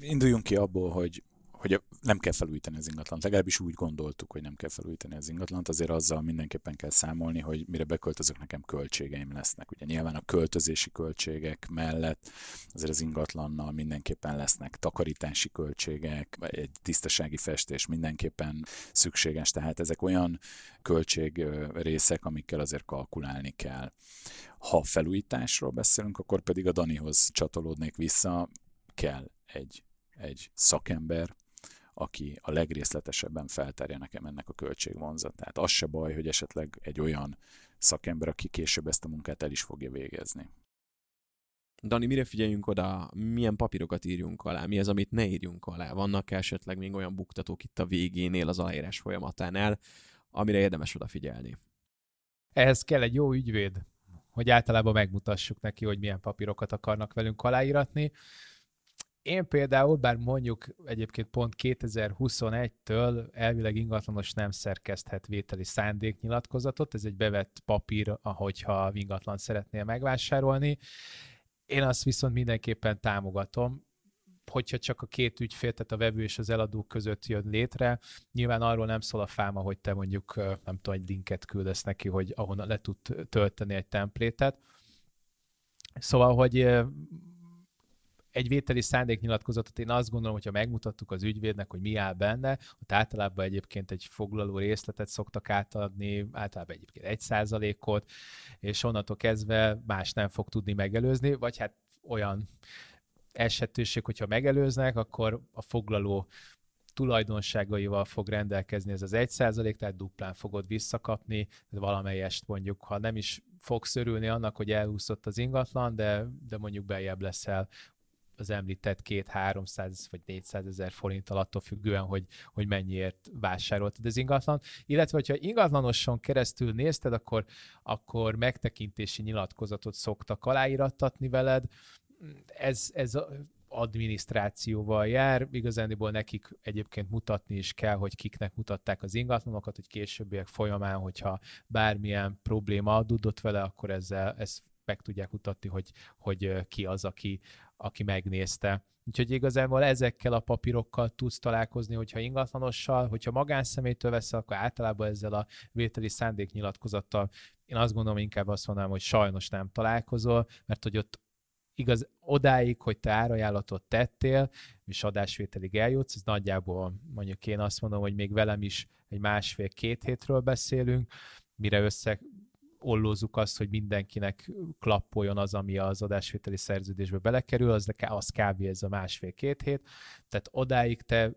induljunk ki abból, hogy hogy nem kell felújítani az ingatlant. Legalábbis úgy gondoltuk, hogy nem kell felújítani az ingatlant, azért azzal mindenképpen kell számolni, hogy mire beköltözök, nekem költségeim lesznek. Ugye nyilván a költözési költségek mellett azért az ingatlannal mindenképpen lesznek takarítási költségek, vagy egy tisztasági festés mindenképpen szükséges, tehát ezek olyan költség részek, amikkel azért kalkulálni kell. Ha felújításról beszélünk, akkor pedig a Danihoz csatolódnék vissza, kell egy egy szakember, aki a legrészletesebben feltárja nekem ennek a költségvonzatát. Az se baj, hogy esetleg egy olyan szakember, aki később ezt a munkát el is fogja végezni. Dani, mire figyeljünk oda, milyen papírokat írjunk alá, mi az, amit ne írjunk alá? Vannak esetleg még olyan buktatók itt a végénél, az aláírás folyamatánál, amire érdemes odafigyelni? Ehhez kell egy jó ügyvéd, hogy általában megmutassuk neki, hogy milyen papírokat akarnak velünk aláíratni én például, bár mondjuk egyébként pont 2021-től elvileg ingatlanos nem szerkeszthet vételi szándéknyilatkozatot, ez egy bevett papír, ahogyha ingatlan szeretnél megvásárolni. Én azt viszont mindenképpen támogatom, hogyha csak a két ügyfél, tehát a vevő és az eladó között jön létre, nyilván arról nem szól a fáma, hogy te mondjuk, nem tudom, egy linket küldesz neki, hogy ahonnan le tud tölteni egy templétet. Szóval, hogy egy vételi szándéknyilatkozatot én azt gondolom, hogyha megmutattuk az ügyvédnek, hogy mi áll benne, ott általában egyébként egy foglaló részletet szoktak átadni, általában egyébként egy százalékot, és onnantól kezdve más nem fog tudni megelőzni, vagy hát olyan esetőség, hogyha megelőznek, akkor a foglaló tulajdonságaival fog rendelkezni ez az egy százalék, tehát duplán fogod visszakapni, valamelyest mondjuk, ha nem is fogsz örülni annak, hogy elhúszott az ingatlan, de, de mondjuk beljebb leszel az említett két 300 vagy 400 ezer forint attól függően, hogy, hogy mennyiért vásároltad az ingatlan. Illetve, hogyha ingatlanoson keresztül nézted, akkor, akkor megtekintési nyilatkozatot szoktak aláírattatni veled. Ez, ez adminisztrációval jár, igazániból nekik egyébként mutatni is kell, hogy kiknek mutatták az ingatlanokat, hogy későbbiek folyamán, hogyha bármilyen probléma adódott vele, akkor ezzel ezt meg tudják mutatni, hogy, hogy ki az, aki, aki megnézte. Úgyhogy igazából ezekkel a papírokkal tudsz találkozni, hogyha ingatlanossal, hogyha magánszemélytől veszel, akkor általában ezzel a vételi szándéknyilatkozattal én azt gondolom, inkább azt mondanám, hogy sajnos nem találkozol, mert hogy ott igaz, odáig, hogy te árajánlatot tettél, és adásvételig eljutsz, ez nagyjából mondjuk én azt mondom, hogy még velem is egy másfél-két hétről beszélünk, mire össze ollózzuk azt, hogy mindenkinek klappoljon az, ami az adásvételi szerződésbe belekerül, az, az kb. ez a másfél-két hét. Tehát odáig te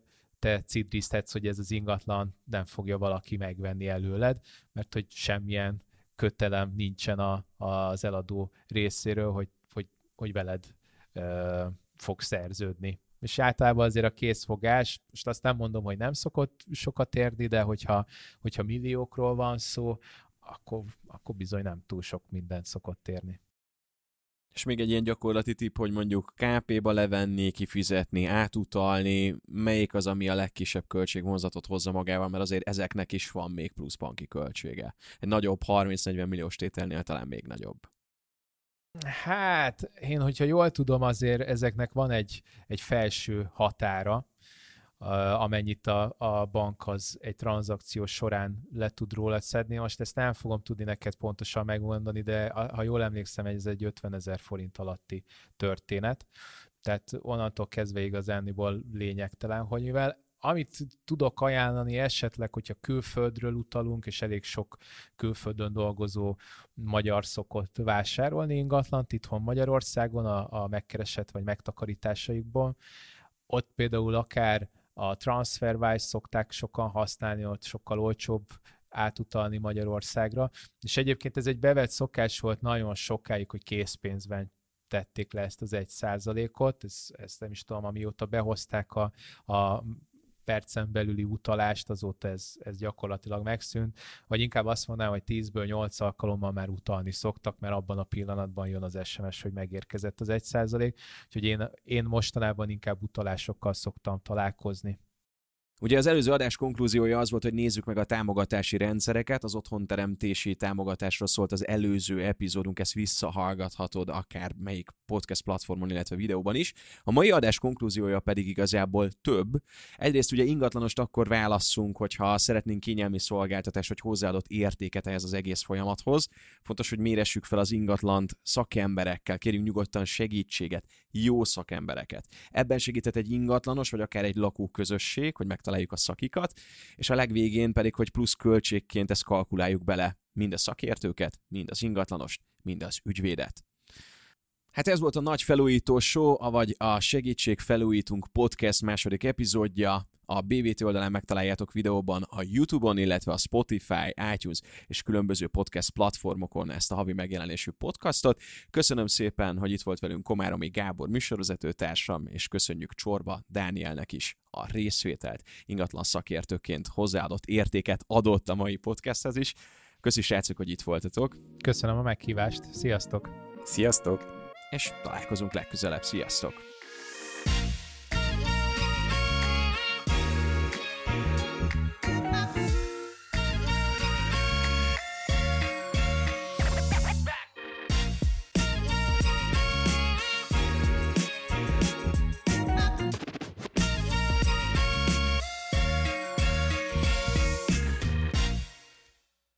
te cidrisztetsz, hogy ez az ingatlan nem fogja valaki megvenni előled, mert hogy semmilyen kötelem nincsen a, az eladó részéről, hogy, hogy, hogy veled ö, fog szerződni. És általában azért a készfogás, most azt nem mondom, hogy nem szokott sokat érni, de hogyha, hogyha milliókról van szó, akkor, akkor bizony nem túl sok mindent szokott érni. És még egy ilyen gyakorlati tipp, hogy mondjuk KP-ba levenni, kifizetni, átutalni, melyik az, ami a legkisebb költségvonzatot hozza magával, mert azért ezeknek is van még plusz banki költsége. Egy nagyobb 30-40 milliós tételnél talán még nagyobb. Hát, én, hogyha jól tudom, azért ezeknek van egy, egy felső határa, amennyit a, a bank az egy tranzakció során le tud róla szedni. Most ezt nem fogom tudni neked pontosan megmondani, de ha jól emlékszem, ez egy 50 ezer forint alatti történet. Tehát onnantól kezdve igazániból lényegtelen, hogy mivel amit tudok ajánlani esetleg, hogyha külföldről utalunk, és elég sok külföldön dolgozó magyar szokott vásárolni ingatlant itthon Magyarországon a, a megkeresett vagy megtakarításaikból, ott például akár a TransferWise szokták sokan használni, ott sokkal olcsóbb átutalni Magyarországra. És egyébként ez egy bevett szokás volt nagyon sokáig, hogy készpénzben tették le ezt az egy százalékot, ezt, ezt nem is tudom, amióta behozták a, a percen belüli utalást, azóta ez, ez gyakorlatilag megszűnt, vagy inkább azt mondanám, hogy 10-ből 8 alkalommal már utalni szoktak, mert abban a pillanatban jön az SMS, hogy megérkezett az 1 százalék, úgyhogy én, én mostanában inkább utalásokkal szoktam találkozni. Ugye az előző adás konklúziója az volt, hogy nézzük meg a támogatási rendszereket, az otthonteremtési támogatásról szólt az előző epizódunk, ezt visszahallgathatod akár melyik podcast platformon, illetve videóban is. A mai adás konklúziója pedig igazából több. Egyrészt ugye ingatlanost akkor válasszunk, hogyha szeretnénk kényelmi szolgáltatást, vagy hozzáadott értéket ehhez az egész folyamathoz. Fontos, hogy méressük fel az ingatlant szakemberekkel, kérjünk nyugodtan segítséget, jó szakembereket. Ebben segített egy ingatlanos, vagy akár egy lakóközösség, hogy megtaláljuk a szakikat, és a legvégén pedig, hogy plusz költségként ezt kalkuláljuk bele mind a szakértőket, mind az ingatlanost, mind az ügyvédet. Hát ez volt a nagy felújító show, avagy a Segítség Felújítunk podcast második epizódja. A BVT oldalán megtaláljátok videóban a YouTube-on, illetve a Spotify, iTunes és különböző podcast platformokon ezt a havi megjelenésű podcastot. Köszönöm szépen, hogy itt volt velünk Komáromi Gábor műsorvezetőtársam, és köszönjük Csorba Dánielnek is a részvételt. Ingatlan szakértőként hozzáadott értéket adott a mai podcasthez is. Köszi srácok, hogy itt voltatok. Köszönöm a meghívást. Sziasztok! Sziasztok! És találkozunk legközelebb. Sziasztok!